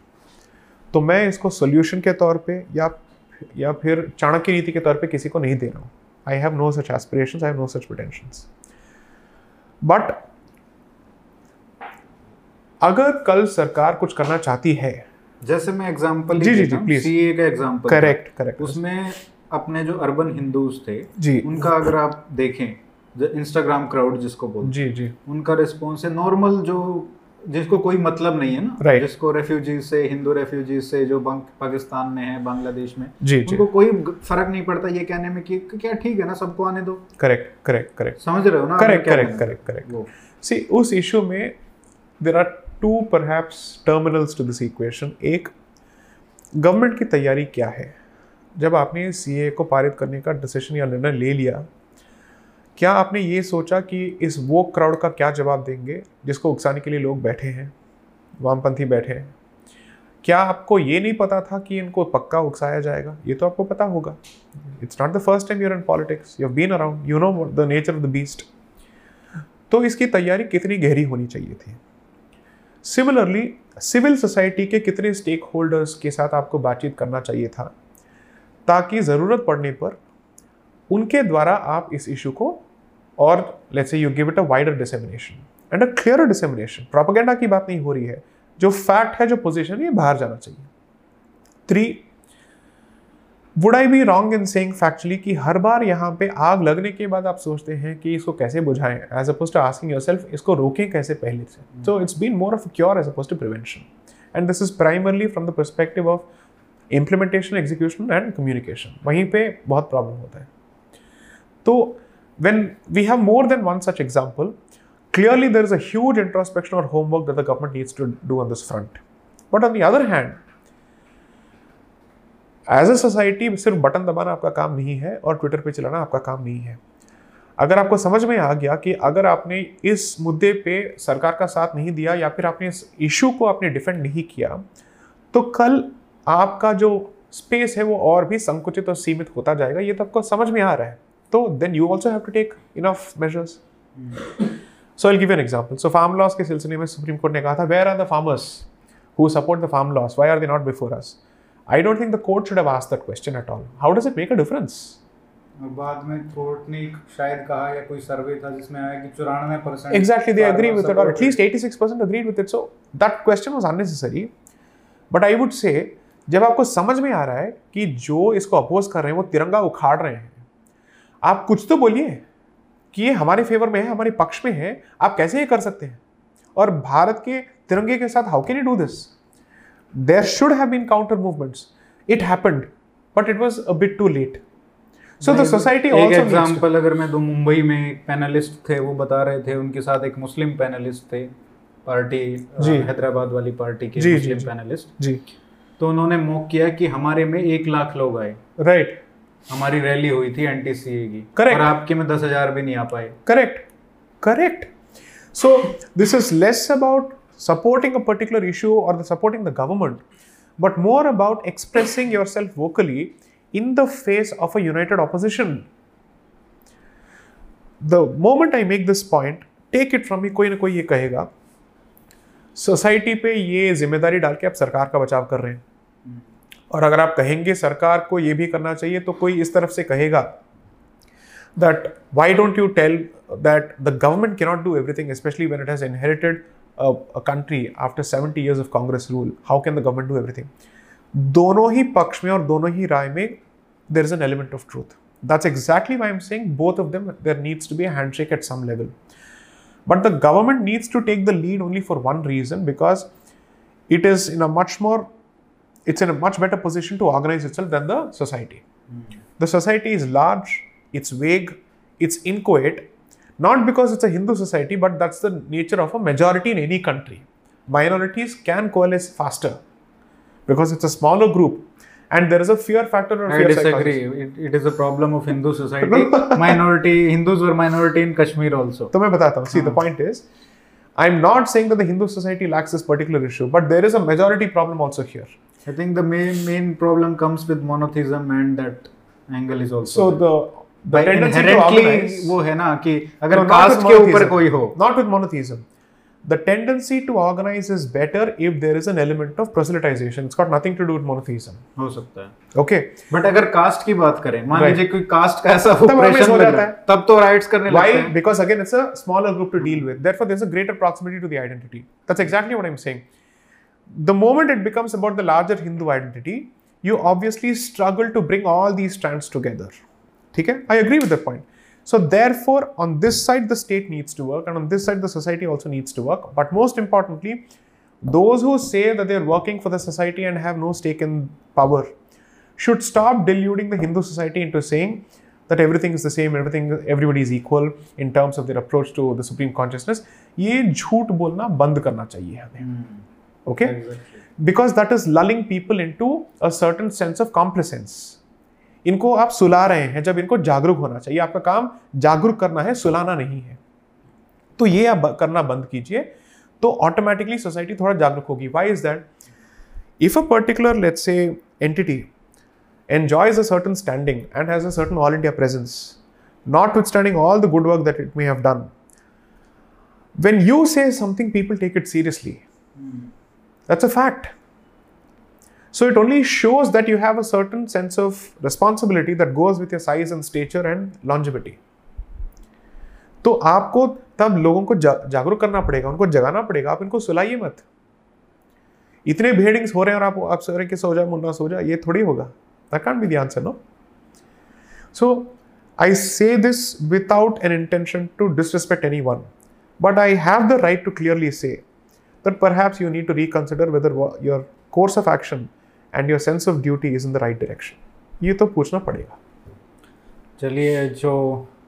तो मैं इसको सोल्यूशन के तौर पे या या फिर चाणक्य नीति के तौर पे किसी को नहीं दे रहा हूँ। I have no such aspirations I have no such potentials but अगर कल सरकार कुछ करना चाहती है जैसे मैं एग्जांपल जी, जी, जी, please. सीए का एग्जांपल करेक्ट करेक्ट उसमें अपने जो अर्बन हिंदूज थे जी। उनका अगर आप देखें इंस्टाग्राम क्राउड जिसको बोलते जी जी। उनका रिस्पॉन्स है नॉर्मल जो जिसको कोई मतलब नहीं है ना। Right. जिसको रेफ्यूजीज से हिंदू रेफ्यूजीज से जो बंग, पाकिस्तान में है बांग्लादेश में जी उनको जी कोई फ़र्क नहीं पड़ता ये कहने में कि कि क्या ठीक है ना सबको आने दो। करेक्ट करेक्ट करेक्ट समझ रहे हो ना correct correct correct correct see उस इशू में there are two perhaps terminals to this equation एक गवर्नमेंट की तैयारी क्या है? जब आपने सीए को पारित करने का डिसीज़न या निर्णय ले लिया क्या आपने ये सोचा कि इस वो क्राउड का क्या जवाब देंगे, जिसको उकसाने के लिए लोग बैठे हैं, वामपंथी बैठे हैं? क्या आपको ये नहीं पता था कि इनको पक्का उकसाया जाएगा? ये तो आपको पता होगा। It's not the first time you're in politics you been around you know the nature of the beast तो इसकी तैयारी कितनी गहरी होनी चाहिए थी? सिमिलरली सिविल सोसाइटी के कितने स्टेक होल्डर्स के साथ आपको बातचीत करना चाहिए था, ताकि ज़रूरत पड़ने पर उनके द्वारा आप इस इशू को और let's say you give it a wider dissemination and a clear dissemination propaganda की बात नहीं हो रही है। जो फैक्ट है जो पोजीशन है ये बाहर जाना चाहिए। Three would I be wrong in saying factually कि हर बार यहाँ पे आग लगने के बाद आप सोचते हैं कि इसको कैसे बुझाएँ as oppose to asking yourself इसको रोकें कैसे पहले से? So it's been more of cure as oppose to prevention and this is primarily from the perspective of implementation execution and communication वहीं पे बहुत प्रॉब्लम होता है। तो when we have more than one such example, clearly there is a huge introspection or homework that the government needs to do on this front. But on the other hand as a society सिर्फ़ button दबाना आपका काम नहीं है और Twitter पे चलाना आपका काम नहीं है। अगर आपको समझ में आ गया कि अगर आपने इस मुद्दे पे सरकार का साथ नहीं दिया या फिर आपने इस इशू को आपने डिफेंड नहीं किया तो कल आपका जो स्पेस है वो और भी संकुचित और सीमित होता जाएगा। ये तो आपको समझ में आ रहा है। तो then you also have to take enough measures so I give an example so farm laws के सिलसिले में सुप्रीम कोर्ट ने कहा था where are the farmers who support the farm laws why are they not before us I don't think the court should have asked that question at all how does it make a difference बाद में court ने शायद कहा या कोई सर्वे था जिसमें आया कि चौरानवे percent exactly they agree with it or at least 86% agreed with it. So that question was unnecessary. But i would say जब आपको समझ में आ रहा है कि जो इसको अपोज कर रहे हैं वो तिरंगा उखाड़ रहे हैं आप कुछ तो बोलिए कि ये हमारे फेवर में है हमारे पक्ष में है आप कैसे ये कर सकते हैं? और भारत के तिरंगे के साथ how can you do this there should have been counter movements it happened but it was a bit too late so the society एक आल्सो एग्जांपल अगर मैं दो मुंबई में एक पैनलिस्ट थे वो बता रहे थे उनके साथ एक मुस्लिम पैनलिस्ट थे पार्टी जी। हैदराबाद वाली पार्टी के जी, मुस्लिम जी। पैनलिस्ट जी। तो उन्होंने मॉक किया कि हमारे में एक लाख लोग आए। राइट हमारी रैली हुई थी एंटी सी की। करेक्ट और आपके में दस हज़ार भी नहीं आ पाए। Correct correct so this is less about supporting a particular issue और supporting the government but more about expressing yourself vocally in the face of a opposition the moment I make this point take it from me कोई ना कोई ये कहेगा society पे ये ज़िम्मेदारी डाल के आप सरकार का बचाव कर रहे हैं। और अगर आप कहेंगे सरकार को ये भी करना चाहिए तो कोई इस तरफ़ से कहेगा that why don't you tell that the government can not do everything specially when it has inherited country after seventy years of Congress rule how can the government do everything दोनों ही पक्ष में और दोनों ही राय में there is an element of truth that's exactly why am saying both of them there needs to be handshake at some level but the government needs to take the lead only for one reason because it is in a much more it's in a much better position to organize itself than the society. The society is large, it's vague, it's inchoate, not because it's a Hindu society, but that's the nature of a majority in any country. Minorities can coalesce faster because it's a smaller group and there is a fear factor or I fear disagree. psychology. It, it is a problem of Hindu society. *laughs* minority Hindus were minority in Kashmir also. तो मैं बताता हूँ see the point is I'm not saying that the Hindu society lacks this particular issue but there is a majority problem also here I think the main main problem comes with monotheism and that angle is also. so there. the the By tendency to inherently organize वो है ना कि अगर No, not cast with के ऊपर monotheism. कोई हो not with monotheism the tendency to organize is better if there is an element of proselytization it's got nothing to do with monotheism हो सकता है okay बट अगर कास्ट की बात करें मान Right. लीजिए कोई कास्ट का ऐसा तब organize ऑपरेशन हो लग जाता रहा है। है तब तो राइट्स करने लगते Why? हैं Because again, it's a smaller group to deal with. Therefore, there's a greater proximity to the identity. That's exactly what I'm saying. the moment it becomes about the larger Hindu identity, you obviously struggle to bring all these strands together. Okay? I agree with that point. So, therefore, on this side, the state needs to work, and on this side, the society also needs to work. But most importantly, those who say that they're working for the society and have no stake in power should stop deluding the Hindu society into saying that everything is the same, everything, everybody is equal in terms of their approach to the supreme consciousness. ये झूठ बोलना बंद करना चाहिए हमें okay? Exactly. because that is lulling people into a certain sense of complacence. इनको आप सुला रहे हैं जब इनको जागरूक होना चाहिए आपका काम जागरूक करना है सुलाना नहीं है। तो ये आप करना बंद कीजिए तो ऑटोमेटिकली सोसाइटी थोड़ा जागरूक होगी। Why is that if a particular let say entity enjoy a certain standing and has a certain all India presence notwithstanding all the good work that it may have done when you say something people take it seriously That's a fact. So it only shows that you have a certain sense of responsibility that goes with your size and stature and longevity. तो आपको तब लोगों को जा, जागरूक करना पड़ेगा उनको जगाना पड़ेगा आप इनको सुलाइए मत इतने भेडिंग्स हो रहे हैं और आप आप सो रहे कि सो जा मुन्ना सो जा ये थोड़ी होगा that can't be the answer no so I say this without an intention to disrespect anyone but I have the right to clearly that perhaps you need to reconsider whether your course of action and your sense of duty is in the right direction. ये तो पूछना पड़ेगा चलिए जो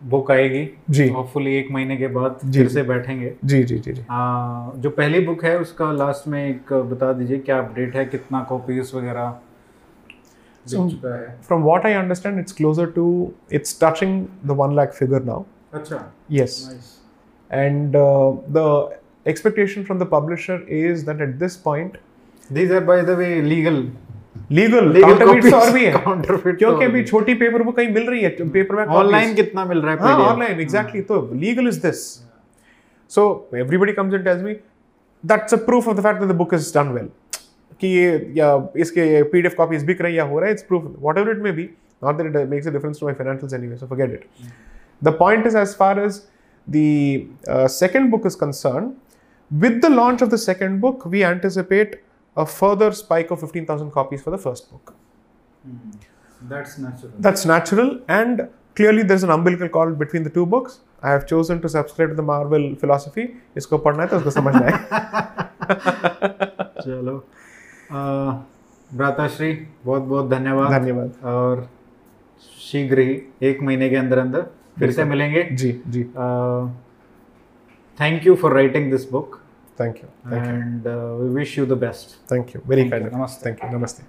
book आएगी जी hopefully एक महीने के बाद फिर से बैठेंगे जी जी जी जी आ, जो पहली बुक है उसका लास्ट में एक बता दीजिए क्या अपडेट है कितना कॉपीज वगैरह है From what I understand, it's closer to it's touching the one lakh figure now. अच्छा and uh, the expectation from the publisher is that at this point, these are by the way legal. Legal, legal counterfeits copies और भी है। counterfeit क्योंकि तो अभी छोटी paper book कहीं मिल रही है पेपर में ऑनलाइन कितना मिल रहा है हाँ PDF? ऑनलाइन एग्जैक्टली तो legal is this so everybody comes and tells me that's a proof of the fact that the book is done well कि ये या इसके पीडीएफ कॉपीज बिक रही या हो रहा है it's proof whatever it may be not that it makes a difference to my financials anyway so forget it the point is as far as the second book is concerned with the launch of the second book we anticipate a further spike of 15000 copies for the first book that's natural that's natural and clearly there's an umbilical cord between the two books i have chosen to subscribe to the marvel philosophy इसको पढ़ना है तो उसको समझना है चलो आ, भ्राताश्री बहुत बहुत धन्यवाद धन्यवाद और शीघ्र ही एक महीने के अंदर अंदर फिर से बिल्कुल। मिलेंगे जी जी Thank you for writing this book. Thank you. Thank and. Uh, we wish you the best. Thank you. Very Thank kind you. of Namaste. Thank you. Namaste.